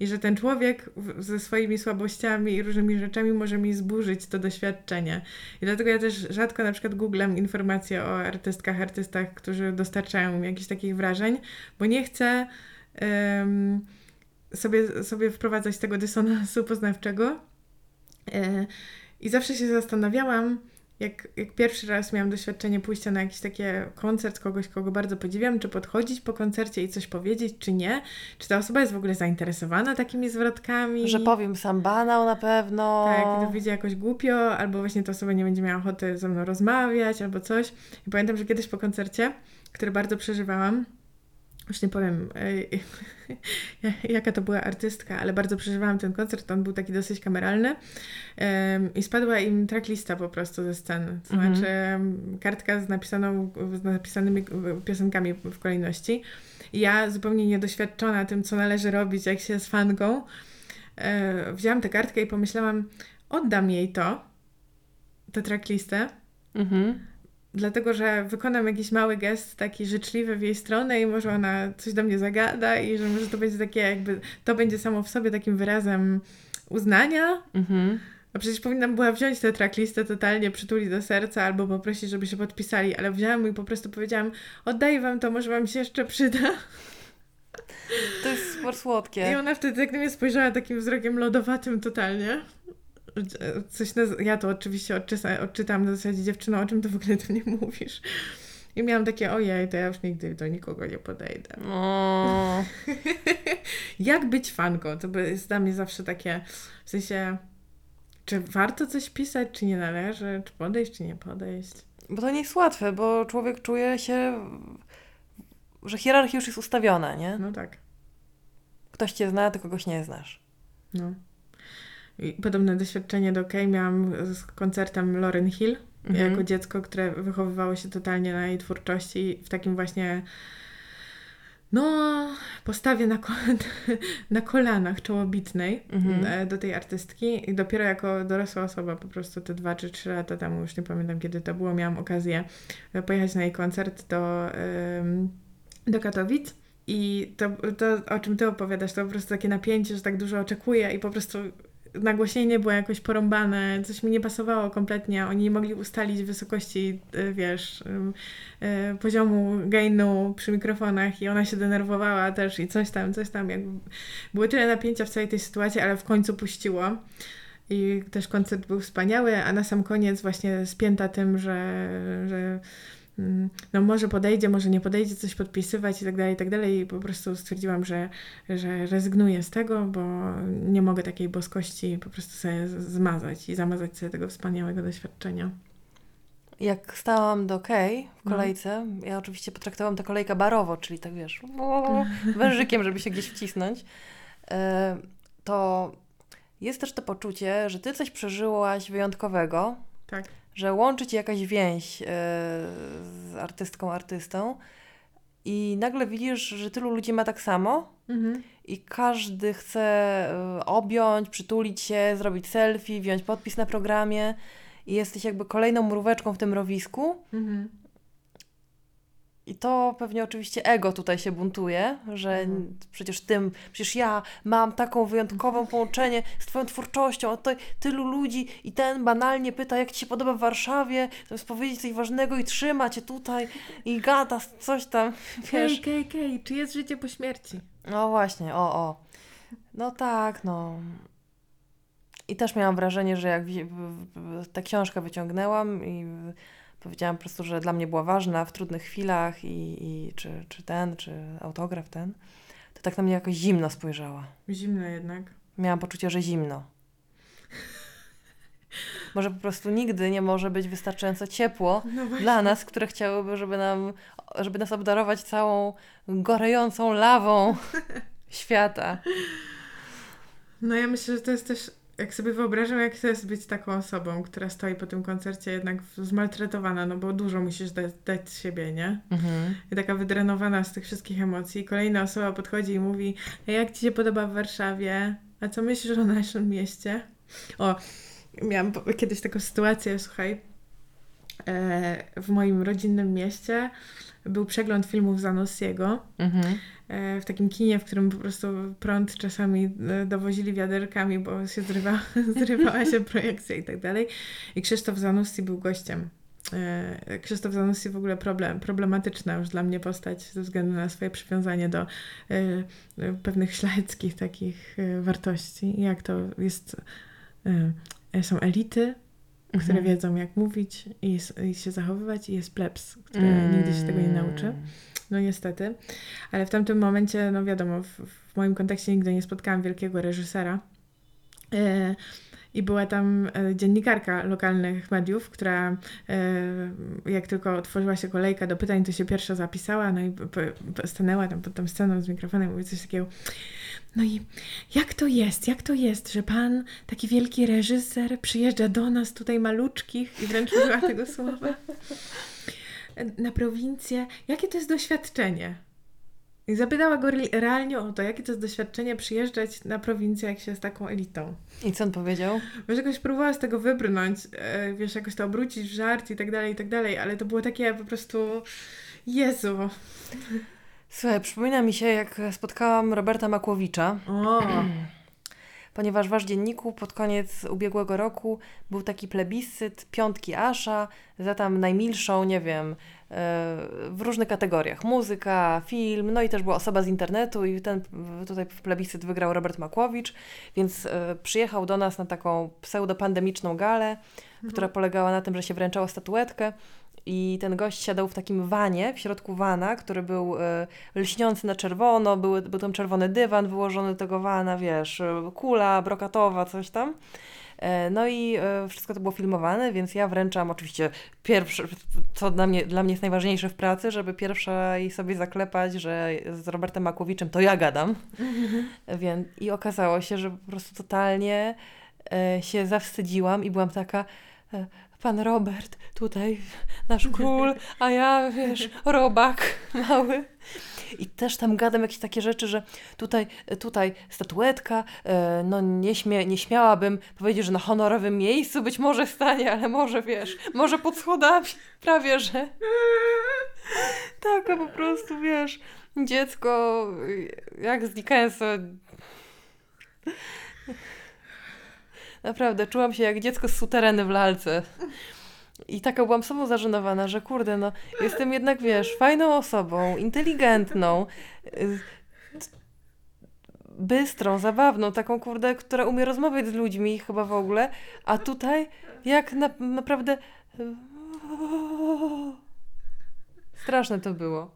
I że ten człowiek ze swoimi słabościami i różnymi rzeczami może mi zburzyć to doświadczenie. I dlatego ja też rzadko na przykład googlam informacje o artystkach, artystach, którzy dostarczają mi jakichś takich wrażeń, bo nie chcę em, sobie, sobie wprowadzać tego dysonansu poznawczego. E, I zawsze się zastanawiałam, jak, jak pierwszy raz miałam doświadczenie pójścia na jakiś taki koncert kogoś, kogo bardzo podziwiam, czy podchodzić po koncercie i coś powiedzieć, czy nie. Czy ta osoba jest w ogóle zainteresowana takimi zwrotkami? Że powiem sam banał na pewno. Tak, i to wyjdzie jakoś głupio, albo właśnie ta osoba nie będzie miała ochoty ze mną rozmawiać, albo coś. I pamiętam, że kiedyś po koncercie, który bardzo przeżywałam, już nie powiem, [laughs] ej, jaka to była artystka, ale bardzo przeżywałam ten koncert. On był taki dosyć kameralny. I spadła im tracklista po prostu ze sceny. To Mhm. znaczy em, kartka z, napisaną, z napisanymi piosenkami w kolejności. I ja zupełnie niedoświadczona tym, co należy robić, jak się jest fanką, e, wzięłam tę kartkę i pomyślałam, oddam jej to, tę tracklistę, Mhm. Dlatego że wykonam jakiś mały gest taki życzliwy w jej stronę i może ona coś do mnie zagada i że może to będzie takie jakby, to będzie samo w sobie takim wyrazem uznania, Mhm. a przecież powinnam była wziąć tę tracklistę totalnie, przytulić do serca albo poprosić, żeby się podpisali, ale wzięłam i po prostu powiedziałam, oddaję wam to, może wam się jeszcze przyda. To jest super I słodkie. ona wtedy tak na mnie spojrzała takim wzrokiem lodowatym totalnie. Coś na, ja to oczywiście odczyta, odczytałam na zasadzie dziewczyno, o czym ty w ogóle tu nie mówisz? I miałam takie, ojej, to ja już nigdy do nikogo nie podejdę. O, [laughs] Jak być fanką? To jest dla mnie zawsze takie, w sensie, czy warto coś pisać, czy nie należy, czy podejść, czy nie podejść. bo to nie jest łatwe, bo człowiek czuje się, że hierarchia już jest ustawiona, nie? No tak, Ktoś cię zna, ty kogoś nie znasz. no. Podobne doświadczenie do Kay miałam z koncertem Lauren Hill. Mhm. jako dziecko, które wychowywało się totalnie na jej twórczości w takim właśnie no, postawie na, ko- [laughs] na kolanach czołobitnej Mhm. e, do tej artystki i dopiero jako dorosła osoba, po prostu te dwa czy trzy lata temu, już nie pamiętam kiedy to było, miałam okazję e, pojechać na jej koncert do, do Katowic i to, to, o czym ty opowiadasz, to po prostu takie napięcie, że tak dużo oczekuję i po prostu nagłośnienie było jakoś porąbane, coś mi nie pasowało kompletnie, oni nie mogli ustalić wysokości, e, wiesz, e, poziomu gainu przy mikrofonach i ona się denerwowała też i coś tam, coś tam, jakby tyle napięcia w całej tej sytuacji, ale w końcu puściło. I też koncert był wspaniały, a na sam koniec właśnie spięta tym, że, że no może podejdzie, może nie podejdzie, coś podpisywać i tak dalej, i tak dalej. I po prostu stwierdziłam, że, że rezygnuję z tego, bo nie mogę takiej boskości po prostu sobie zmazać i zamazać sobie tego wspaniałego doświadczenia. Jak stałam do Kej w No. kolejce, ja oczywiście potraktowałam tę kolejkę barowo, czyli tak wiesz, wężykiem, żeby się gdzieś wcisnąć, e, to jest też to poczucie, że ty coś przeżyłaś wyjątkowego, Tak. Że łączy ci jakaś więź e, z artystką, artystą i nagle widzisz, że tylu ludzi ma tak samo Mhm. i każdy chce e, objąć, przytulić się, zrobić selfie, wziąć podpis na programie i jesteś jakby kolejną mróweczką w tym rowisku. Mhm. I to pewnie oczywiście ego tutaj się buntuje, że Mhm. przecież tym, przecież ja mam taką wyjątkową połączenie z Twoją twórczością, a tutaj tylu ludzi i ten banalnie pyta, jak Ci się podoba w Warszawie, zamiast powiedzieć coś ważnego i trzyma Cię tutaj i gada coś tam, Kej, wiesz. kej, kej, czy jest życie po śmierci? No właśnie, o, o. No tak, no. I też miałam wrażenie, że jak tę książkę wyciągnęłam i powiedziałam po prostu, że dla mnie była ważna w trudnych chwilach i, i czy, czy ten, czy autograf ten, to tak na mnie jakoś zimno spojrzała. Zimno jednak. Miałam poczucie, że zimno. [laughs] Może po prostu nigdy nie może być wystarczająco ciepło No dla nas, które chciałyby, żeby nam, żeby nas obdarować całą gorejącą lawą [laughs] świata. No ja myślę, że to jest też, jak sobie wyobrażam, jak to jest być taką osobą, która stoi po tym koncercie jednak zmaltretowana, no bo dużo musisz dać, dać z siebie, nie? Mhm. I taka wydrenowana z tych wszystkich emocji. Kolejna osoba podchodzi i mówi, "Ej, jak Ci się podoba w Warszawie? A co myślisz o naszym mieście? O, miałam kiedyś taką sytuację, słuchaj, e, w moim rodzinnym mieście był przegląd filmów Zanussiego Mhm. E, w takim kinie, w którym po prostu prąd czasami e, dowozili wiaderkami, bo się zrywa, [laughs] zrywała się projekcja i tak dalej. I Krzysztof Zanussi był gościem. E, Krzysztof Zanussi w ogóle problem, problematyczna już dla mnie postać ze względu na swoje przywiązanie do pewnych szlacheckich takich wartości. Jak to jest, są elity, które Mhm. wiedzą jak mówić i, i się zachowywać i jest plebs, który nigdy się tego nie nauczy. No niestety. Ale w tamtym momencie, no wiadomo, w, w moim kontekście nigdy nie spotkałam wielkiego reżysera. E, I była tam e, dziennikarka lokalnych mediów, która e, jak tylko otworzyła się kolejka do pytań, to się pierwsza zapisała, no i stanęła tam pod tą sceną z mikrofonem i mówi coś takiego. No i jak to jest, jak to jest, że pan, taki wielki reżyser, przyjeżdża do nas tutaj maluczkich i wręcz użyła tego słowa na prowincję. Jakie to jest doświadczenie? I zapytała go realnie o to, jakie to jest doświadczenie przyjeżdżać na prowincję, jak się jest taką elitą. I co on powiedział? Wiesz, jakoś próbowała z tego wybrnąć, e, wiesz, jakoś to obrócić w żart i tak dalej, i tak dalej, ale to było takie po prostu... Jezu. Słuchaj, przypomina mi się, jak spotkałam Roberta Makłowicza. O. Ponieważ wasz dzienniku pod koniec ubiegłego roku był taki plebiscyt piątki Asza za tam najmilszą, nie wiem, w różnych kategoriach. Muzyka, film, no i też była osoba z internetu i ten tutaj w plebiscyt wygrał Robert Makłowicz, więc e, przyjechał do nas na taką pseudopandemiczną galę, mhm. która polegała na tym, że się wręczało statuetkę i ten gość siadał w takim wanie, w środku wana, który był y, lśniący na czerwono, był, był tam czerwony dywan wyłożony do tego wana, wiesz, kula brokatowa, coś tam. E, no i e, wszystko to było filmowane, więc ja wręczam oczywiście pierwsze, co dla mnie, dla mnie jest najważniejsze w pracy, żeby pierwsza i sobie zaklepać, że z Robertem Makłowiczem to ja gadam. Mhm. [laughs] Więc, I okazało się, że po prostu totalnie e, się zawstydziłam i byłam taka pan Robert, tutaj nasz [laughs] król, a ja, wiesz, robak mały. I też tam gadam jakieś takie rzeczy, że tutaj, tutaj statuetka, e, no nie, śmie, nie śmiałabym powiedzieć, że na honorowym miejscu być może stanie, ale może, wiesz, może pod schodami, [laughs] prawie, że. Taka po prostu, wiesz, dziecko, jak z Dickensa. Naprawdę, czułam się jak dziecko z sutereny w lalce. I taka byłam sobą zażenowana, że kurde, no jestem jednak, wiesz, fajną osobą, inteligentną, y, bystrą, zabawną, taką kurde, która umie rozmawiać z ludźmi chyba w ogóle, a tutaj jak na, naprawdę straszne to było.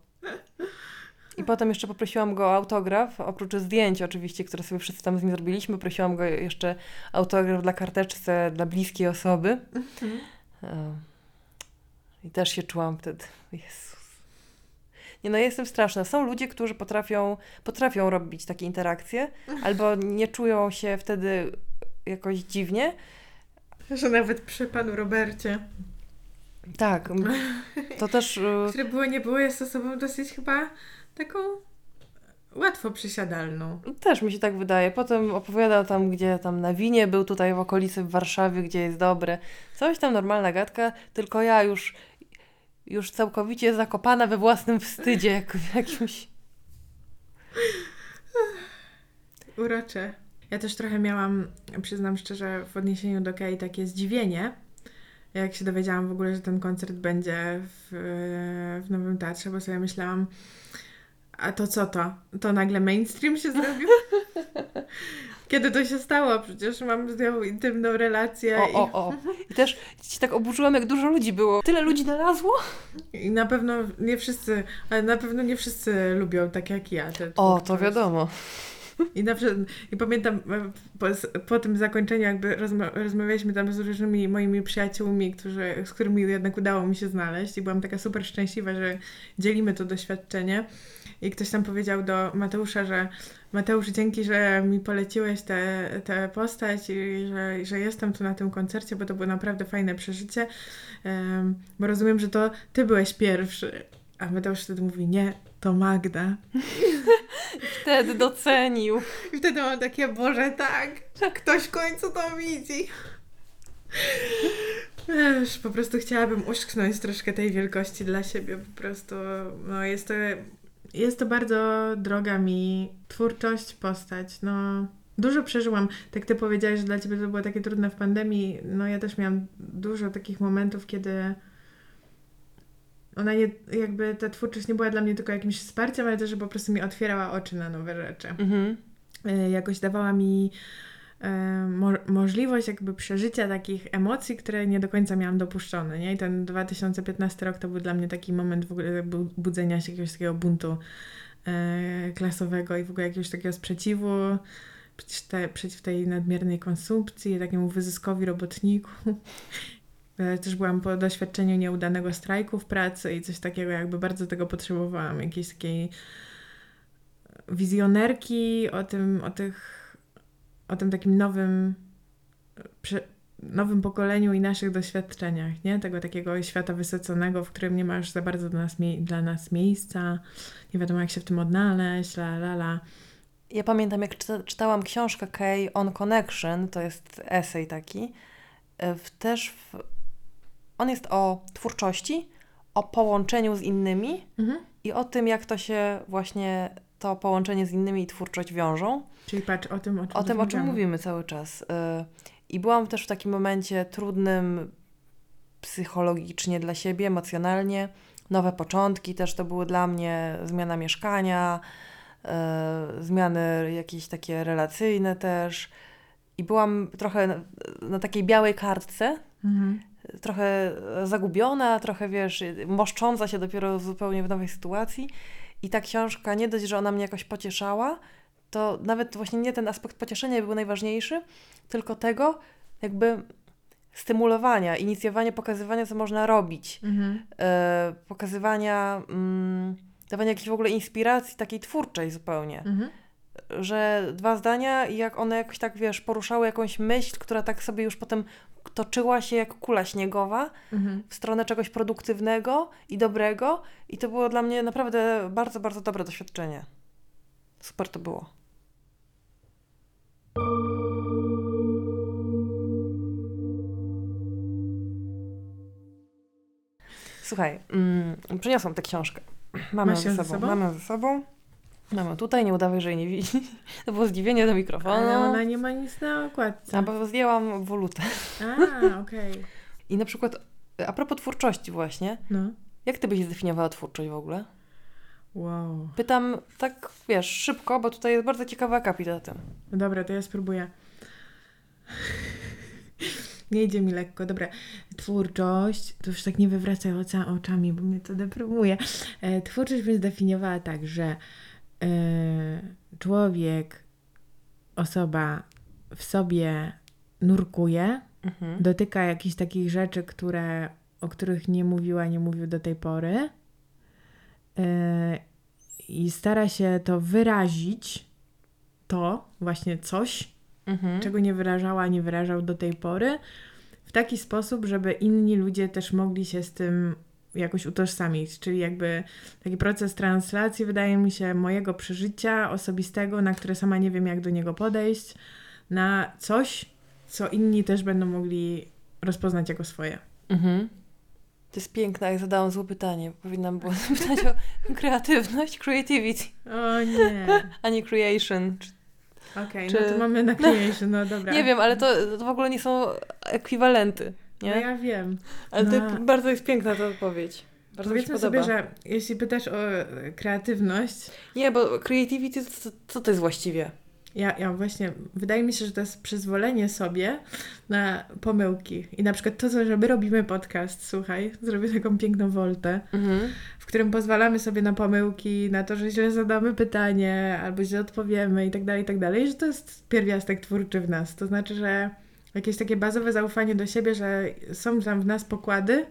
I potem jeszcze poprosiłam go o autograf, oprócz zdjęć oczywiście, które sobie wszyscy tam z nim zrobiliśmy, prosiłam go jeszcze autograf dla karteczce dla bliskiej osoby. Mhm. I też się czułam wtedy, Jezus. Nie no, jestem straszna. Są ludzie, którzy potrafią, potrafią robić takie interakcje, albo nie czują się wtedy jakoś dziwnie. Że nawet przy panu Robercie. Tak, to też... Y, Które było, nie było, jest osobą dosyć chyba taką łatwo przysiadalną. Też mi się tak wydaje. Potem opowiadał tam, gdzie tam na winie był tutaj w okolicy w Warszawie, gdzie jest dobre. Coś tam normalna gadka, tylko ja już już całkowicie zakopana we własnym wstydzie, jak w jakimś... Urocze. Ja też trochę miałam, przyznam szczerze, w odniesieniu do Kay takie zdziwienie, jak się dowiedziałam w ogóle, że ten koncert będzie w, w Nowym Teatrze, bo sobie myślałam, a to co to? To nagle mainstream się zrobił? [laughs] Kiedy to się stało? Przecież mam z nią intymną relację. O, i... o, o. I też się tak oburzyłam, jak dużo ludzi było. Tyle ludzi znalazło? I na pewno nie wszyscy, ale na pewno nie wszyscy lubią tak jak ja. Te o, to wiadomo. I, na przykład, I pamiętam e, po, po tym zakończeniu jakby rozma rozmawialiśmy tam z różnymi moimi przyjaciółmi, którzy, z którymi jednak udało mi się znaleźć i byłam taka super szczęśliwa, że dzielimy to doświadczenie. I ktoś tam powiedział do Mateusza, że Mateusz, dzięki, że mi poleciłeś tę postać i że, że jestem tu na tym koncercie, bo to było naprawdę fajne przeżycie, um, bo rozumiem, że to ty byłeś pierwszy. A Mateusz wtedy mówi, nie, to Magda. [laughs] wtedy docenił. I wtedy mam takie, Boże, tak, ktoś w końcu to widzi. Wiesz, po prostu chciałabym uszknąć troszkę tej wielkości dla siebie. Po prostu, no jest to jest to bardzo droga mi twórczość, postać. No, dużo przeżyłam. Tak ty powiedziałeś, że dla ciebie to było takie trudne w pandemii. No ja też miałam dużo takich momentów, kiedy ona nie, jakby ta twórczość nie była dla mnie tylko jakimś wsparciem, ale też, że po prostu mi otwierała oczy na nowe rzeczy. Mhm. Y, jakoś dawała mi mo możliwość jakby przeżycia takich emocji, które nie do końca miałam dopuszczone, nie? I ten 2015 rok to był dla mnie taki moment w ogóle budzenia się jakiegoś takiego buntu e, klasowego i w ogóle jakiegoś takiego sprzeciwu te, przeciw tej nadmiernej konsumpcji, takiemu wyzyskowi robotniku. [laughs] E, też byłam po doświadczeniu nieudanego strajku w pracy i coś takiego, jakby bardzo tego potrzebowałam, jakiejś takiej wizjonerki o tym, o tych o tym takim nowym, nowym pokoleniu i naszych doświadczeniach, nie? Tego takiego świata wysoconego, w którym nie ma już za bardzo dla nas, dla nas miejsca, nie wiadomo jak się w tym odnaleźć, la la la. Ja pamiętam, jak czyta, czytałam książkę Kay on Connection, to jest esej taki, e, w, też w, on jest o twórczości, o połączeniu z innymi mhm. i o tym, jak to się właśnie to połączenie z innymi i twórczość wiążą. Czyli patrz o tym, o czym, o tym, o czym mówimy cały czas. E, I byłam też w takim momencie trudnym psychologicznie dla siebie, emocjonalnie. Nowe początki też to były dla mnie zmiana mieszkania, e, zmiany jakieś takie relacyjne też. I byłam trochę na, na takiej białej kartce, mhm. trochę zagubiona, trochę wiesz, moszcząca się dopiero zupełnie w nowej sytuacji. I ta książka nie dość, że ona mnie jakoś pocieszała, to nawet właśnie nie ten aspekt pocieszenia był najważniejszy, tylko tego jakby stymulowania, inicjowania, pokazywania, co można robić, mhm. e, pokazywania, mm, dawania jakiejś w ogóle inspiracji takiej twórczej zupełnie. Mhm. Że dwa zdania i jak one jakoś tak, wiesz, poruszały jakąś myśl, która tak sobie już potem toczyła się jak kula śniegowa mhm. w stronę czegoś produktywnego i dobrego i to było dla mnie naprawdę bardzo, bardzo dobre doświadczenie. Super to było. Słuchaj, mm, przyniosłam tę książkę. Mamy ją ze sobą. ją ze sobą. Mamy tutaj, nie udawaj, że jej nie widzi. [laughs] To było zdziwienie do mikrofonu. Ale ona nie ma nic na okładce. A, bo zdjęłam wolutę. A, [laughs] okej. Okay. I na przykład, a propos twórczości właśnie, no. jak ty byś zdefiniowała twórczość w ogóle? Wow. Pytam tak, wiesz, szybko, bo tutaj jest bardzo ciekawa akapit o tym. No dobra, to ja spróbuję. nie idzie mi lekko. Dobra, twórczość, to już tak nie wywracaj oczami, bo mnie to deprymuje. E, twórczość bym zdefiniowała tak, że człowiek, osoba w sobie nurkuje, mhm. dotyka jakichś takich rzeczy, które, o których nie mówiła, nie mówił do tej pory e, i stara się to wyrazić, to właśnie coś, mhm. czego nie wyrażała, nie wyrażał do tej pory, w taki sposób, żeby inni ludzie też mogli się z tym jakoś utożsamić. Czyli jakby taki proces translacji, wydaje mi się, mojego przeżycia osobistego, na które sama nie wiem, jak do niego podejść, na coś, co inni też będą mogli rozpoznać jako swoje. Mhm. To jest piękne, jak zadałam złe pytanie. Powinnam było [laughs] zapytać o kreatywność, creativity. O nie. A nie creation, Okej, okay, Czy... no to mamy na creation, no dobra. Nie wiem, ale to, to w ogóle nie są ekwiwalenty. Nie? No ja wiem. Ale no. to bardzo jest piękna ta odpowiedź. Bardzo Powiedzmy sobie, że jeśli pytasz o kreatywność... Nie, bo creativity, co, co to jest właściwie? Ja, ja właśnie, wydaje mi się, że to jest przyzwolenie sobie na pomyłki. I na przykład to, że my robimy podcast, słuchaj, zrobię taką piękną woltę, mhm. w którym pozwalamy sobie na pomyłki, na to, że źle zadamy pytanie, albo źle odpowiemy i tak dalej, i tak dalej, że to jest pierwiastek twórczy w nas. To znaczy, że jakieś takie bazowe zaufanie do siebie, że są tam w nas pokłady,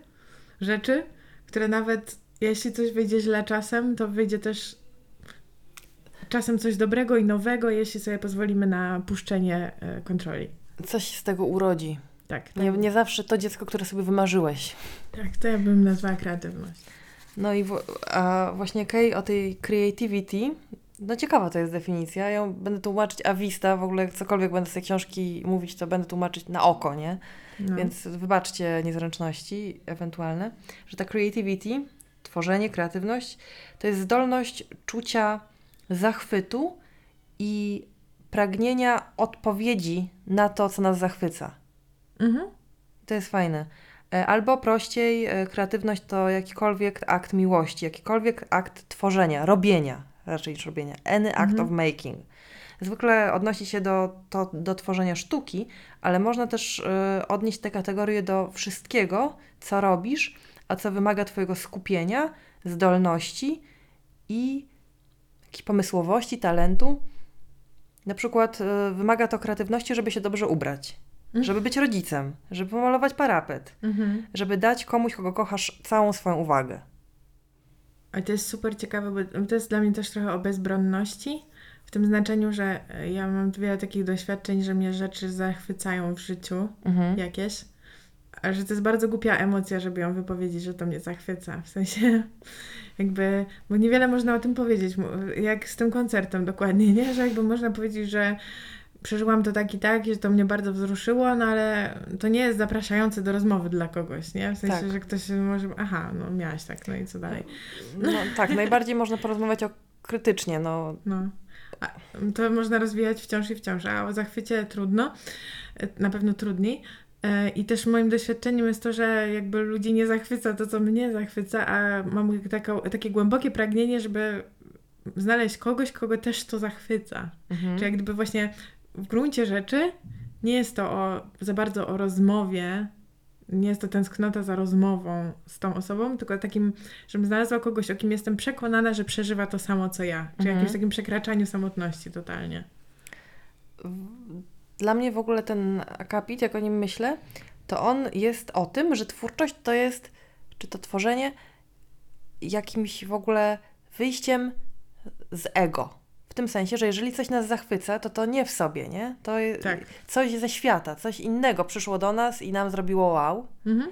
rzeczy, które nawet jeśli coś wyjdzie źle czasem, to wyjdzie też czasem coś dobrego i nowego, jeśli sobie pozwolimy na puszczenie e, kontroli. Coś z tego urodzi. Tak. tak. Nie, nie zawsze to dziecko, które sobie wymarzyłeś. Tak, to ja bym nazwała kreatywność. No i w, a właśnie Kay o tej creativity, no ciekawa to jest definicja. Ja będę tłumaczyć awista, w ogóle cokolwiek będę z tej książki mówić, to będę tłumaczyć na oko, nie? No. Więc wybaczcie niezręczności ewentualne, że ta creativity, tworzenie, kreatywność, to jest zdolność czucia zachwytu i pragnienia odpowiedzi na to, co nas zachwyca. Mhm. To jest fajne. E, albo prościej, e, kreatywność to jakikolwiek akt miłości, jakikolwiek akt tworzenia, robienia, raczej niż robienia. Any act mhm. of making. Zwykle odnosi się do, to, do tworzenia sztuki, ale można też y, odnieść tę kategorię do wszystkiego, co robisz, a co wymaga Twojego skupienia, zdolności i pomysłowości, talentu. Na przykład y, wymaga to kreatywności, żeby się dobrze ubrać, mhm. żeby być rodzicem, żeby pomalować parapet, mhm. żeby dać komuś, kogo kochasz, całą swoją uwagę. Ale to jest super ciekawe, bo to jest dla mnie też trochę o bezbronności, w tym znaczeniu, że ja mam wiele takich doświadczeń, że mnie rzeczy zachwycają w życiu Mhm. jakieś, a że to jest bardzo głupia emocja, żeby ją wypowiedzieć, że to mnie zachwyca. W sensie [laughs] jakby, bo niewiele można o tym powiedzieć, jak z tym koncertem dokładnie, nie? Że jakby można powiedzieć, że przeżyłam to tak i tak, i że to mnie bardzo wzruszyło, no ale to nie jest zapraszające do rozmowy dla kogoś, nie? W sensie, Tak. że ktoś może, aha, no miałaś tak, no i co dalej? No tak, najbardziej można porozmawiać o krytycznie, no No. A, to można rozwijać wciąż i wciąż, a o zachwycie trudno, e, na pewno trudniej. E, I też moim doświadczeniem jest to, że jakby ludzi nie zachwyca to, co mnie zachwyca, a mam taką, takie głębokie pragnienie, żeby znaleźć kogoś, kogo też to zachwyca. mhm. Czy jak gdyby właśnie w gruncie rzeczy nie jest to o, za bardzo o rozmowie, nie jest to tęsknota za rozmową z tą osobą, tylko takim, żebym znalazła kogoś, o kim jestem przekonana, że przeżywa to samo, co ja. Czy Mhm. jakimś takim przekraczaniu samotności totalnie. Dla mnie w ogóle ten akapit, jak o nim myślę, to on jest o tym, że twórczość to jest, czy to tworzenie, jakimś w ogóle wyjściem z ego. W tym sensie, że jeżeli coś nas zachwyca, to to nie w sobie, nie? To Tak. coś ze świata, coś innego przyszło do nas i nam zrobiło wow. Mhm.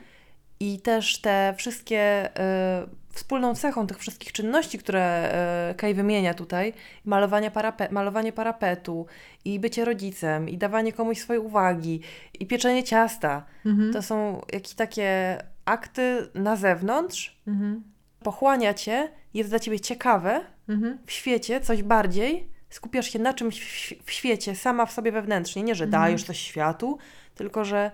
I też te wszystkie y, wspólną cechą tych wszystkich czynności, które y, Kay wymienia tutaj, malowanie, parape- malowanie parapetu, i bycie rodzicem, i dawanie komuś swojej uwagi, i pieczenie ciasta, Mhm. to są jakieś takie akty na zewnątrz, Mhm. Pochłania cię, jest dla ciebie ciekawe Mhm. w świecie, coś bardziej, skupiasz się na czymś w, w świecie, sama w sobie wewnętrznie, nie, że Mhm. dajesz coś światu, tylko że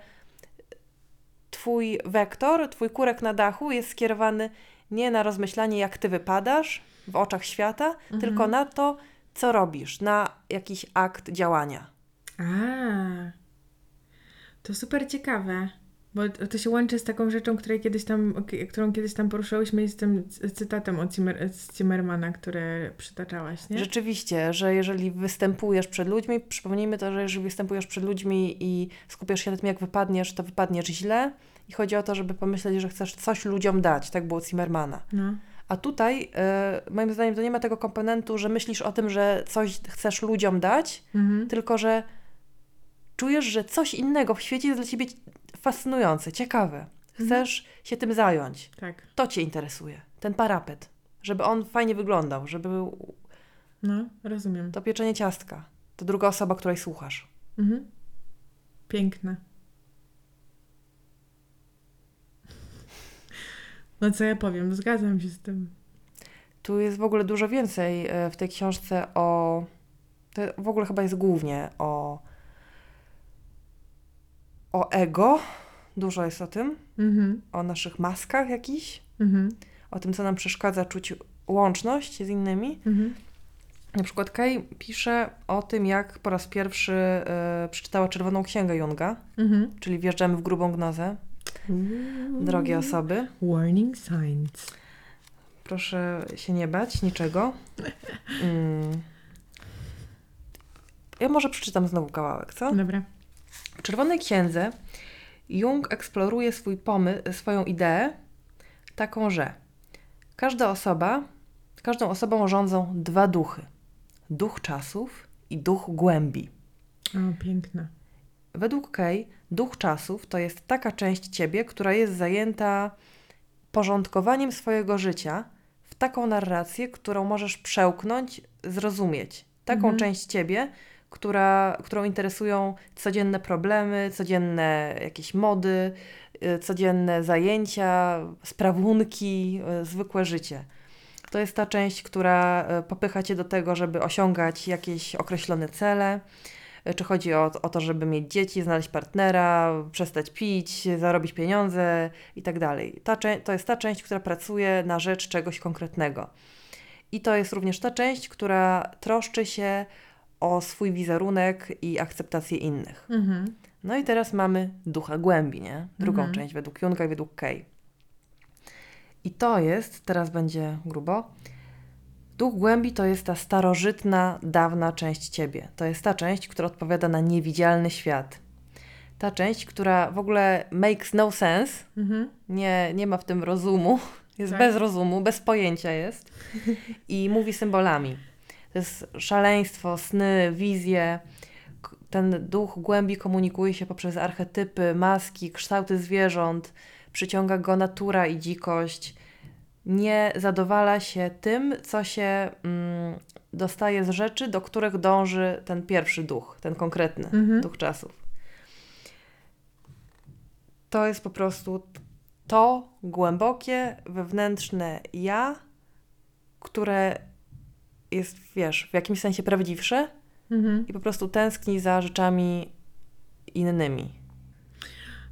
twój wektor, twój kurek na dachu jest skierowany nie na rozmyślanie, jak ty wypadasz w oczach świata, Mhm. tylko na to, co robisz, na jakiś akt działania. A, to super ciekawe. Bo to się łączy z taką rzeczą, której kiedyś tam, którą kiedyś tam poruszałyśmy, z tym cytatem od Zimmer, z Zimmermana, który przytaczałaś, nie? Rzeczywiście, że jeżeli występujesz przed ludźmi, przypomnijmy to, że jeżeli występujesz przed ludźmi i skupiasz się na tym, jak wypadniesz, to wypadniesz źle. I chodzi o to, żeby pomyśleć, że chcesz coś ludziom dać. Tak było Zimmermana. No. A tutaj, e, moim zdaniem, to nie ma tego komponentu, że myślisz o tym, że coś chcesz ludziom dać, Mhm. tylko że czujesz, że coś innego w świecie jest dla ciebie fascynujące, ciekawe. Chcesz się tym zająć. Tak. To cię interesuje. Ten parapet. Żeby on fajnie wyglądał, żeby był No, rozumiem. to pieczenie ciastka. To druga osoba, której słuchasz. Mhm. Piękne. No co ja powiem, zgadzam się z tym. Tu jest w ogóle dużo więcej e, w tej książce o. To w ogóle chyba jest głównie o. o ego. Dużo jest o tym. Mhm. O naszych maskach jakichś. Mhm. O tym, co nam przeszkadza czuć łączność z innymi. Mhm. Na przykład Kay pisze o tym, jak po raz pierwszy e, przeczytała Czerwoną Księgę Junga, czyli wjeżdżamy w grubą gnozę. Drogie osoby, Warning signs. proszę się nie bać niczego. [laughs] Mm. Ja może przeczytam znowu kawałek, co? Dobra. W Czerwonej Księdze Jung eksploruje swój pomysł, swoją ideę taką, że każda osoba, każdą osobą rządzą dwa duchy. Duch czasów i duch głębi. O, piękne. Według Kay duch czasów to jest taka część ciebie, która jest zajęta porządkowaniem swojego życia w taką narrację, którą możesz przełknąć, zrozumieć. Taką Mhm. część ciebie, która, którą interesują codzienne problemy, codzienne jakieś mody, y, codzienne zajęcia, sprawunki, y, zwykłe życie. To jest ta część, która y, popycha cię do tego, żeby osiągać jakieś określone cele. Czy chodzi o, o to, żeby mieć dzieci, znaleźć partnera, przestać pić, zarobić pieniądze i tak. Ta To jest ta część, która pracuje na rzecz czegoś konkretnego. I to jest również ta część, która troszczy się o swój wizerunek i akceptację innych. Mhm. No i teraz mamy ducha głębi, nie? Drugą Mhm. część według Junga i według Kay. I to jest, teraz będzie grubo, duch głębi to jest ta starożytna, dawna część ciebie. To jest ta część, która odpowiada na niewidzialny świat. Ta część, która w ogóle makes no sense, Mhm. nie, nie ma w tym rozumu, [laughs] jest Tak. bez rozumu, bez pojęcia jest i mówi symbolami. To jest szaleństwo, sny, wizje. Ten duch głębi komunikuje się poprzez archetypy, maski, kształty zwierząt. Przyciąga go natura i dzikość. Nie zadowala się tym, co się mm, dostaje z rzeczy, do których dąży ten pierwszy duch, ten konkretny Mhm. duch czasów. To jest po prostu to głębokie, wewnętrzne ja, które jest, wiesz, w jakimś sensie prawdziwsze Mhm. i po prostu tęskni za rzeczami innymi.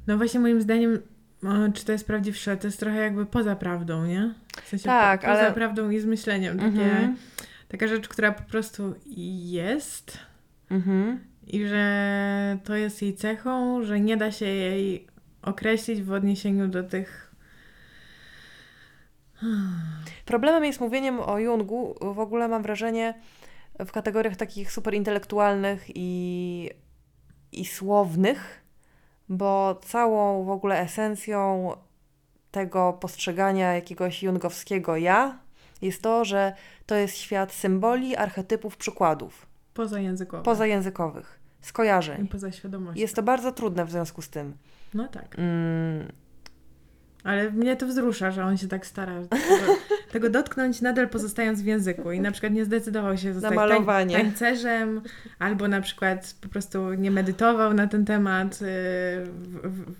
No właśnie moim zdaniem, czy to jest prawdziwsze, to jest trochę jakby poza prawdą, nie? W sensie Tak, po, poza ale- prawdą i zmyśleniem. Takie, Mhm. Taka rzecz, która po prostu jest Mhm. i że to jest jej cechą, że nie da się jej określić w odniesieniu do tych... Problemem jest mówieniem o Jungu, w ogóle mam wrażenie, w kategoriach takich super intelektualnych i, i słownych, bo całą w ogóle esencją tego postrzegania jakiegoś jungowskiego ja jest to, że to jest świat symboli, archetypów, przykładów, pozajęzykowych, I skojarzeń. poza świadomością. Jest to bardzo trudne w związku z tym. No tak. Mm, Ale mnie to wzrusza, że on się tak stara tego, [laughs] tego dotknąć, nadal pozostając w języku. I na przykład nie zdecydował się zostać tań, tańcerzem, albo na przykład po prostu nie medytował na ten temat yy, w,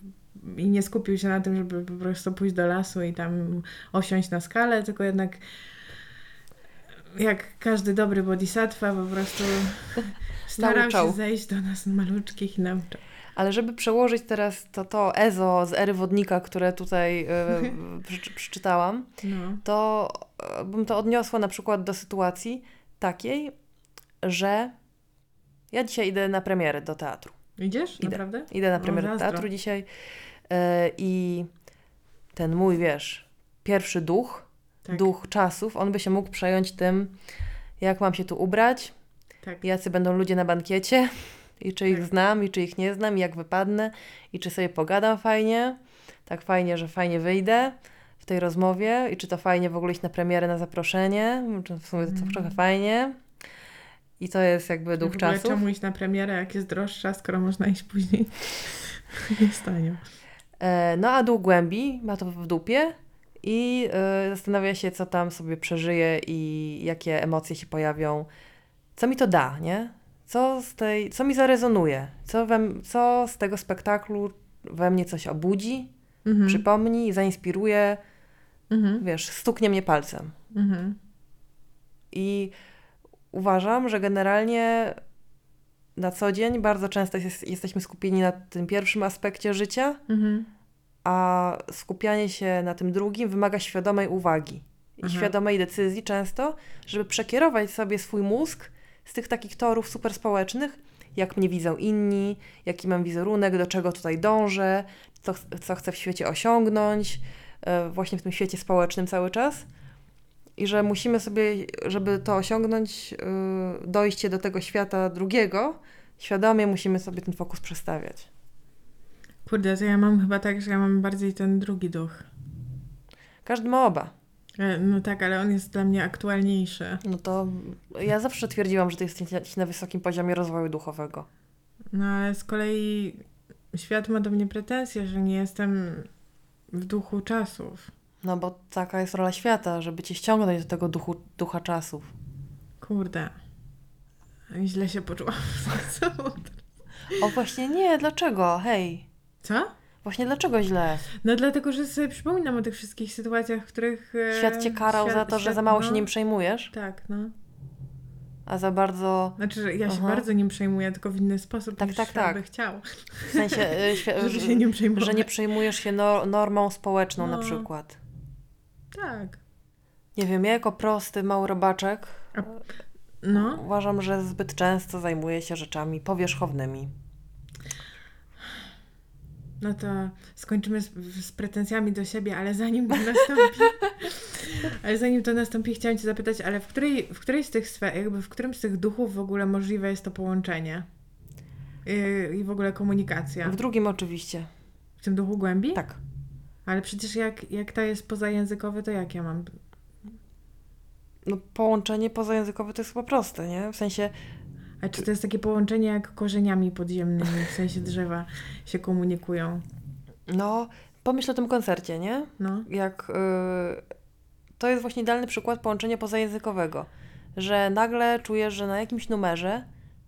w, i nie skupił się na tym, żeby po prostu pójść do lasu i tam osiąść na skalę, tylko jednak jak każdy dobry bodhisattva po prostu [laughs] starał Nauczał. się zejść do nas maluczkich i nauczał. Ale żeby przełożyć teraz to, to Ezo z ery wodnika, które tutaj y, [laughs] przeczy- przeczytałam, No. to e, bym to odniosła na przykład do sytuacji takiej, że ja dzisiaj idę na premierę do teatru. Idziesz? Idę. Naprawdę? Idę na O, premierę do zazdro. teatru dzisiaj e, i ten mój, wiesz, pierwszy duch, Tak. duch czasów, on by się mógł przejąć tym, jak mam się tu ubrać, Tak. jacy będą ludzie na bankiecie i czy ich Tak. znam, i czy ich nie znam, i jak wypadnę, i czy sobie pogadam fajnie, tak fajnie, że fajnie wyjdę w tej rozmowie, i czy to fajnie w ogóle iść na premierę na zaproszenie, w sumie to Mm. trochę fajnie. I to jest jakby duch czasów. Czemu iść na premierę, jak jest droższa, skoro można iść później? [laughs] jest tanio. E, No a duch głębi ma to w dupie i e, zastanawia się, co tam sobie przeżyje i jakie emocje się pojawią. Co mi to da, nie? Co, z tej, co mi zarezonuje? Co, we, co z tego spektaklu we mnie coś obudzi, Mhm. przypomni, zainspiruje, Mhm. wiesz, stuknie mnie palcem. Mhm. I uważam, że generalnie na co dzień bardzo często jest, jesteśmy skupieni na tym pierwszym aspekcie życia, Mhm. a skupianie się na tym drugim wymaga świadomej uwagi i Mhm. świadomej decyzji często, żeby przekierować sobie swój mózg z tych takich torów super społecznych, jak mnie widzą inni, jaki mam wizerunek, do czego tutaj dążę, co, co chcę w świecie osiągnąć, e, właśnie w tym świecie społecznym cały czas. I że musimy sobie, żeby to osiągnąć, y, dojście do tego świata drugiego, świadomie musimy sobie ten fokus przestawiać. Kurde, to ja mam chyba tak, że ja mam bardziej ten drugi duch. Każdy ma oba. E, No tak, ale on jest dla mnie aktualniejszy. No to ja zawsze twierdziłam, że ty jesteś na wysokim poziomie rozwoju duchowego. No ale z kolei świat ma do mnie pretensje, że nie jestem w duchu czasów. No bo taka jest rola świata, żeby cię ściągnąć do tego duchu, ducha czasów. Kurde. Źle się poczułam. [laughs] O właśnie nie, dlaczego? Hej. Co? Właśnie dlaczego źle? No dlatego, że sobie przypominam o tych wszystkich sytuacjach, w których... e, Świat cię karał świat- za to, że za mało się no, nim przejmujesz, Tak, no. a za bardzo... Znaczy, że ja się Aha. bardzo nim przejmuję, tylko w inny sposób Tak, niż tak, tak. by chciał. W sensie, [laughs] świ- Żeby się nim przejmować. że nie przejmujesz się no, normą społeczną na No. przykład. Tak. Nie wiem, ja jako prosty mały robaczek No. uważam, że zbyt często zajmuję się rzeczami powierzchownymi. No to skończymy z, z pretensjami do siebie, ale zanim to nastąpi, [laughs] ale zanim to nastąpi, chciałam Cię zapytać, ale w której, w której z tych sfer, jakby w którym z tych duchów w ogóle możliwe jest to połączenie? Yy, I w ogóle komunikacja? W drugim oczywiście. W tym duchu głębi? Tak. Ale przecież jak, jak to jest pozajęzykowy, to jak ja mam? no, połączenie pozajęzykowe to jest chyba proste, nie? W sensie A czy to jest takie połączenie jak korzeniami podziemnymi, w sensie drzewa się komunikują? No, pomyśl o tym koncercie, nie? No. Jak y, to jest właśnie idealny przykład połączenia pozajęzykowego, że nagle czujesz, że na jakimś numerze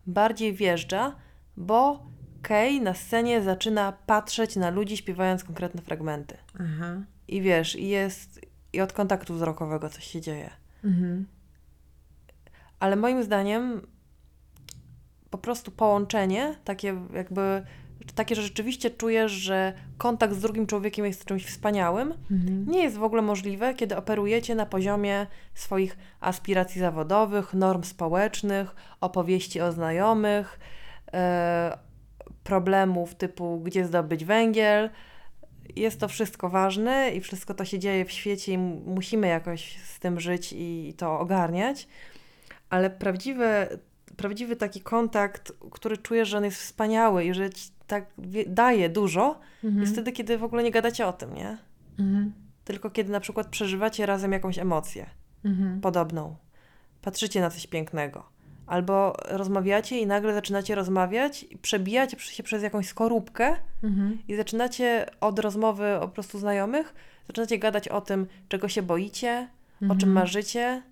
bardziej wjeżdża, bo Kay na scenie zaczyna patrzeć na ludzi śpiewając konkretne fragmenty. Aha. I wiesz, i jest i od kontaktu wzrokowego coś się dzieje. Mhm. Ale moim zdaniem po prostu połączenie, takie jakby, takie, że rzeczywiście czujesz, że kontakt z drugim człowiekiem jest czymś wspaniałym, Mhm. nie jest w ogóle możliwe, kiedy operujecie na poziomie swoich aspiracji zawodowych, norm społecznych, opowieści o znajomych, e, problemów typu gdzie zdobyć węgiel. Jest to wszystko ważne i wszystko to się dzieje w świecie i musimy jakoś z tym żyć i to ogarniać. Ale prawdziwy, prawdziwy taki kontakt, który czujesz, że on jest wspaniały i że ci tak daje dużo, Mhm. jest wtedy, kiedy w ogóle nie gadacie o tym, nie? Mhm. Tylko kiedy na przykład przeżywacie razem jakąś emocję Mhm. podobną, patrzycie na coś pięknego, albo rozmawiacie i nagle zaczynacie rozmawiać i przebijacie się przez jakąś skorupkę Mhm. i zaczynacie od rozmowy po prostu znajomych, zaczynacie gadać o tym, czego się boicie, o czym Mhm. marzycie,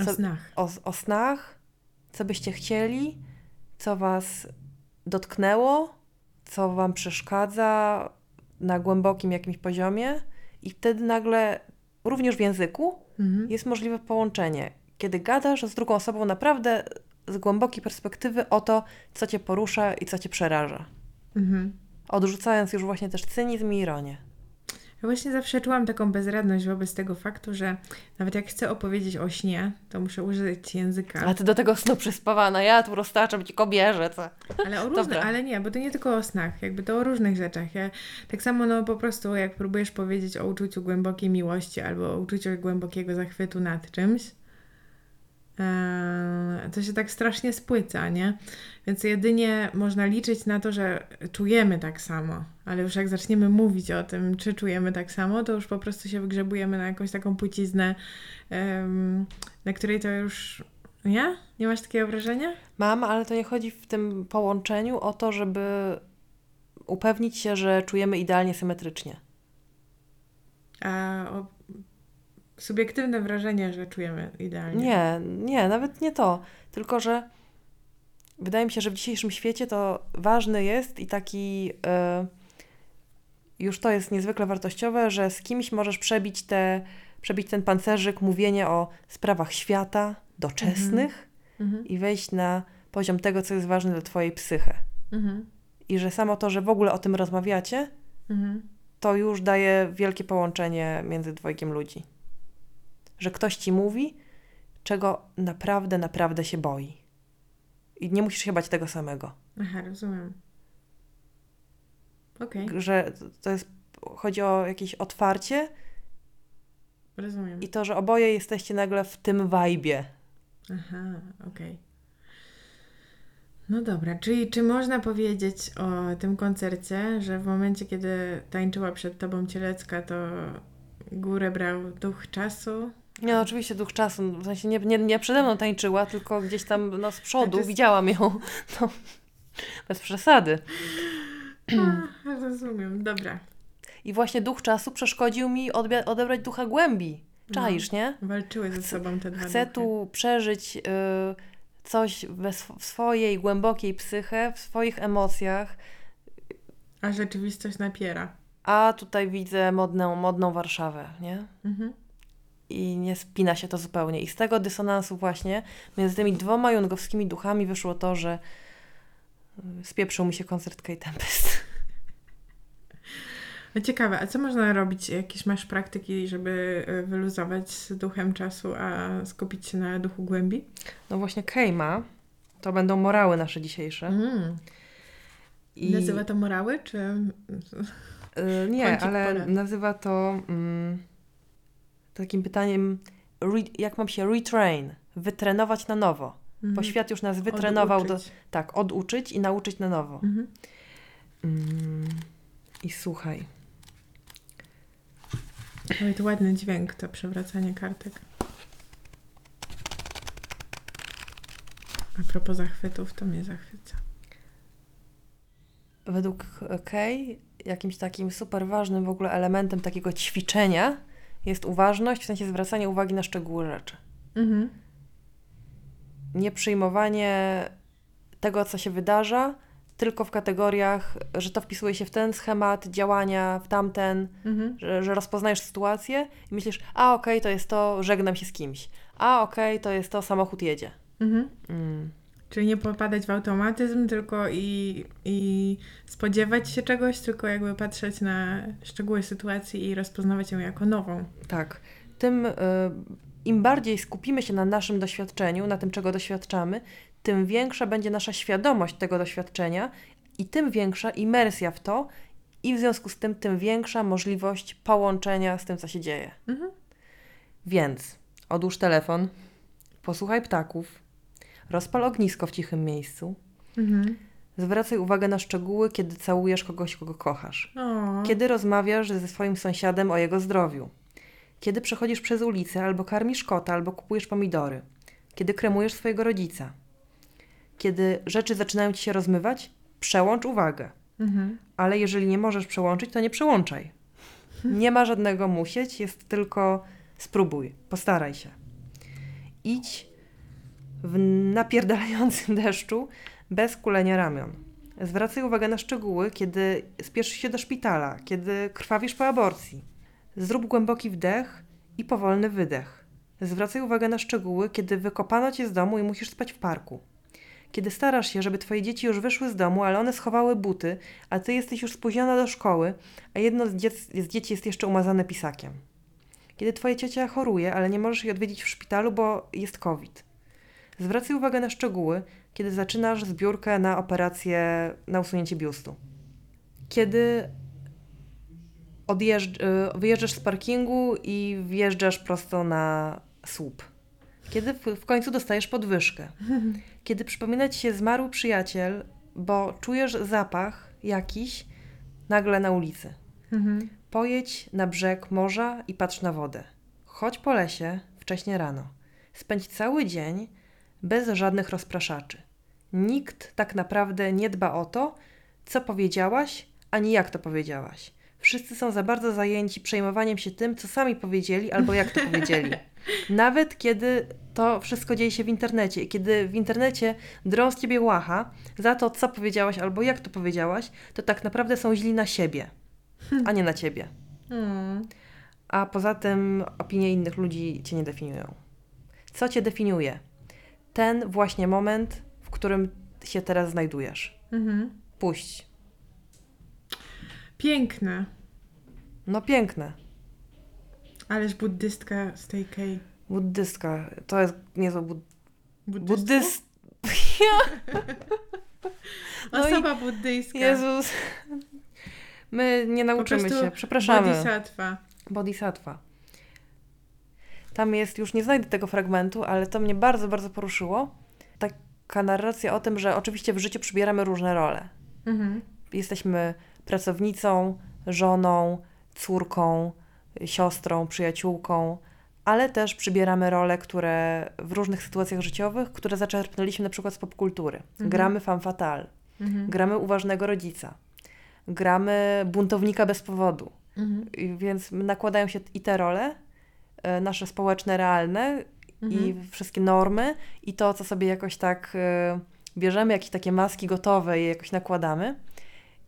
O co- snach. o, o snach, co byście chcieli, co was dotknęło, co wam przeszkadza na głębokim jakimś poziomie i wtedy nagle również w języku Mhm. jest możliwe połączenie. Kiedy gadasz z drugą osobą naprawdę z głębokiej perspektywy o to, co cię porusza i co cię przeraża. Mhm. Odrzucając już właśnie też cynizm i ironię. Ja właśnie zawsze czułam taką bezradność wobec tego faktu, że nawet jak chcę opowiedzieć o śnie, to muszę użyć języka. A ty do tego snu przyspawana, ja tu roztaczam ci kobierze, co? Ale o [laughs] różne, Dobra. ale nie, bo to nie tylko o snach, jakby to o różnych rzeczach. Ja, tak samo no po prostu jak próbujesz powiedzieć o uczuciu głębokiej miłości albo o uczuciu głębokiego zachwytu nad czymś, to się tak strasznie spłyca, nie? Więc jedynie można liczyć na to, że czujemy tak samo, ale już jak zaczniemy mówić o tym, czy czujemy tak samo, to już po prostu się wygrzebujemy na jakąś taką płciznę, na której to już. Nie? Nie masz takiego wrażenia? Mam, ale to nie chodzi w tym połączeniu o to, żeby upewnić się, że czujemy idealnie symetrycznie. A o subiektywne wrażenie, że czujemy idealnie. Nie, nie, nawet nie to. Tylko, że wydaje mi się, że w dzisiejszym świecie to ważny jest i taki. e, już to jest niezwykle wartościowe, że z kimś możesz przebić, te, przebić ten pancerzyk, mówienie o sprawach świata, doczesnych Mhm. i wejść na poziom tego, co jest ważne dla Twojej psychy. Mhm. I że samo to, że w ogóle o tym rozmawiacie, Mhm. to już daje wielkie połączenie między dwojgiem ludzi. Że ktoś ci mówi, czego naprawdę, naprawdę się boi. I nie musisz się bać tego samego. Aha, rozumiem. Okej, Że to jest, chodzi o jakieś otwarcie rozumiem. i to, że oboje jesteście nagle w tym wajbie. Aha, okej. No dobra, czyli czy można powiedzieć o tym koncercie, że w momencie, kiedy tańczyła przed tobą Cielecka, to górę brał duch czasu? Nie, no, oczywiście duch czasu, w sensie nie, nie, nie przede mną tańczyła, tylko gdzieś tam no, z przodu, z- widziałam ją. [laughs] No, bez przesady. A, rozumiem, dobra. I właśnie duch czasu przeszkodził mi odbia- odebrać ducha głębi. No. Czaisz, nie? Walczyły ze sobą te dwa Chcę duchy. tu przeżyć y, coś we sw- w swojej głębokiej psyche, w swoich emocjach, A rzeczywistość napiera. a tutaj widzę modną, modną Warszawę, nie? Mhm. I nie spina się to zupełnie. I z tego dysonansu właśnie między tymi dwoma jungowskimi duchami wyszło to, że spieprzył mi się koncert Kate Tempest. No ciekawe, a co można robić? Jakieś masz praktyki, żeby y, wyluzować z duchem czasu, a skupić się na duchu głębi? No właśnie Kejma, to będą morały nasze dzisiejsze. Mm. I... Nazywa to morały, czy... Y, nie, ale porad. nazywa to mm, takim pytaniem, jak mam się retrain, wytrenować na nowo. Bo Mhm. świat już nas wytrenował, do, Oduczyć. tak, oduczyć i nauczyć na nowo. Mhm. Mm, I słuchaj, Ale to ładny dźwięk, to przewracanie kartek. A propos zachwytów, to mnie zachwyca. Według Kay, jakimś takim super ważnym w ogóle elementem takiego ćwiczenia jest uważność, w sensie zwracanie uwagi na szczegóły rzeczy. Mhm. Nie przyjmowanie tego, co się wydarza, tylko w kategoriach, że to wpisuje się w ten schemat działania, w tamten, Mhm. że, że rozpoznajesz sytuację i myślisz, a okej, to jest to, żegnam się z kimś. A okej, to jest to, samochód jedzie. Mhm. Mm. Czyli nie popadać w automatyzm, tylko i, i spodziewać się czegoś, tylko jakby patrzeć na szczegóły sytuacji i rozpoznawać ją jako nową. Tak. Tym y, im bardziej skupimy się na naszym doświadczeniu, na tym, czego doświadczamy, tym większa będzie nasza świadomość tego doświadczenia i tym większa imersja w to, i w związku z tym, tym większa możliwość połączenia z tym, co się dzieje. Mhm. Więc odłóż telefon, posłuchaj ptaków, rozpal ognisko w cichym miejscu, Mhm. zwracaj uwagę na szczegóły, kiedy całujesz kogoś, kogo kochasz. O. Kiedy rozmawiasz ze swoim sąsiadem o jego zdrowiu. Kiedy przechodzisz przez ulicę, albo karmisz kota, albo kupujesz pomidory. Kiedy kremujesz swojego rodzica. Kiedy rzeczy zaczynają ci się rozmywać, przełącz uwagę. Mhm. Ale jeżeli nie możesz przełączyć, to nie przełączaj. [laughs] Nie ma żadnego musieć, jest tylko spróbuj, postaraj się. Idź w napierdalającym deszczu bez kulenia ramion. Zwracaj uwagę na szczegóły, kiedy spieszysz się do szpitala, kiedy krwawisz po aborcji. Zrób głęboki wdech i powolny wydech. Zwracaj uwagę na szczegóły, kiedy wykopano cię z domu i musisz spać w parku. Kiedy starasz się, żeby twoje dzieci już wyszły z domu, ale one schowały buty, a ty jesteś już spóźniona do szkoły, a jedno z, z dzieci jest jeszcze umazane pisakiem. Kiedy twoja ciocia choruje, ale nie możesz jej odwiedzić w szpitalu, bo jest COVID. Zwracaj uwagę na szczegóły, kiedy zaczynasz zbiórkę na operację na usunięcie biustu. Kiedy odjeżdż- y, wyjeżdżasz z parkingu i wjeżdżasz prosto na słup. Kiedy w, w końcu dostajesz podwyżkę. [laughs] Kiedy przypomina ci się zmarły przyjaciel, bo czujesz zapach jakiś nagle na ulicy. Mhm. Pojedź na brzeg morza i patrz na wodę. Chodź po lesie wcześnie rano. Spędź cały dzień bez żadnych rozpraszaczy. Nikt tak naprawdę nie dba o to, co powiedziałaś, ani jak to powiedziałaś. Wszyscy są za bardzo zajęci przejmowaniem się tym, co sami powiedzieli albo jak to powiedzieli. [laughs] Nawet kiedy to wszystko dzieje się w internecie i kiedy w internecie drą z ciebie łacha za to, co powiedziałaś albo jak to powiedziałaś, to tak naprawdę są źli na siebie, a nie na ciebie. Mm. A poza tym opinie innych ludzi cię nie definiują. Co cię definiuje? Ten właśnie moment, w którym się teraz znajdujesz. Mhm. Puść. Piękne. No piękne. Ależ buddystka z tej kej. Buddystka. To jest niezłe bud... Buddyst... [laughs] No Osoba buddyjska. Jezus. My nie nauczymy się. Przepraszamy. Bodhisattva. Bodhisattva. Tam jest, już nie znajdę tego fragmentu, ale to mnie bardzo, bardzo poruszyło. Taka narracja o tym, że oczywiście w życiu przybieramy różne role. Mhm. Jesteśmy pracownicą, żoną, córką, siostrą, przyjaciółką, ale też przybieramy role, które w różnych sytuacjach życiowych, które zaczerpnęliśmy na przykład z popkultury. Mhm. Gramy femme fatale, Mhm. gramy uważnego rodzica, gramy buntownika bez powodu. Mhm. Więc nakładają się i te role, nasze społeczne, realne i Mhm. wszystkie normy i to, co sobie jakoś tak e, bierzemy, jakieś takie maski gotowe i jakoś nakładamy.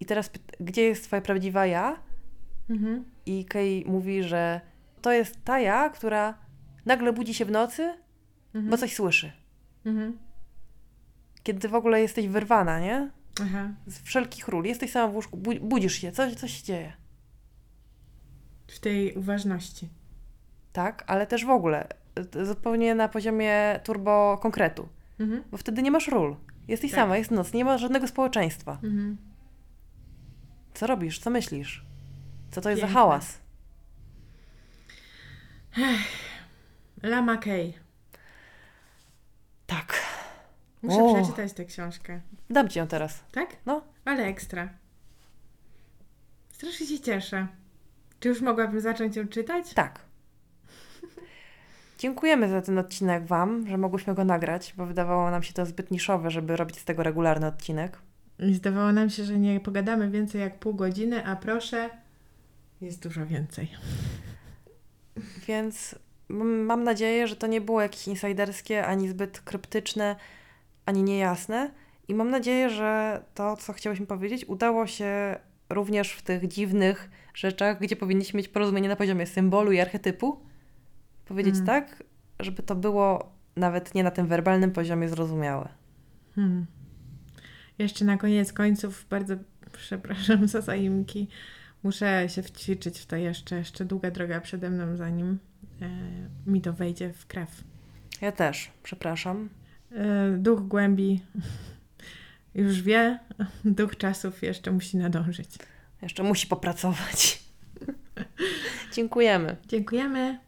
I teraz gdzie jest twoja prawdziwa ja? Mhm. I Kay mówi, że to jest ta ja, która nagle budzi się w nocy, Mhm. bo coś słyszy. Mhm. Kiedy w ogóle jesteś wyrwana, nie? Aha. Z wszelkich ról. Jesteś sama w łóżku, bu- budzisz się, coś, coś się dzieje. W tej uważności. Tak, ale też w ogóle zupełnie na poziomie turbo konkretu. Mhm. Bo wtedy nie masz ról. Jesteś Tak. sama, jest noc, nie ma żadnego społeczeństwa. Mhm. Co robisz? Co myślisz? Co to jest za Piękne. hałas? Lama Kay. Tak. Muszę O. przeczytać tę książkę. Dam ci ją teraz. Tak? No. Ale ekstra. Strasznie się cieszę. Czy już mogłabym zacząć ją czytać? Tak. Dziękujemy za ten odcinek Wam, że mogłyśmy go nagrać, bo wydawało nam się to zbyt niszowe, żeby robić z tego regularny odcinek. Zdawało nam się, że nie pogadamy więcej jak pół godziny, a proszę, jest dużo więcej. Więc mam nadzieję, że to nie było jakieś insiderskie, ani zbyt kryptyczne, ani niejasne. I mam nadzieję, że to, co chciałyśmy powiedzieć, udało się również w tych dziwnych rzeczach, gdzie powinniśmy mieć porozumienie na poziomie symbolu i archetypu, powiedzieć Mm. tak, żeby to było nawet nie na tym werbalnym poziomie zrozumiałe. Hmm. Jeszcze na koniec końców bardzo przepraszam za zaimki. Muszę się wćwiczyć w to jeszcze. Jeszcze długa droga przede mną, zanim e, mi to wejdzie w krew. Ja też, przepraszam. E, duch głębi [laughs] już wie, [laughs] duch czasów jeszcze musi nadążyć. Jeszcze musi popracować. [laughs] Dziękujemy. Dziękujemy.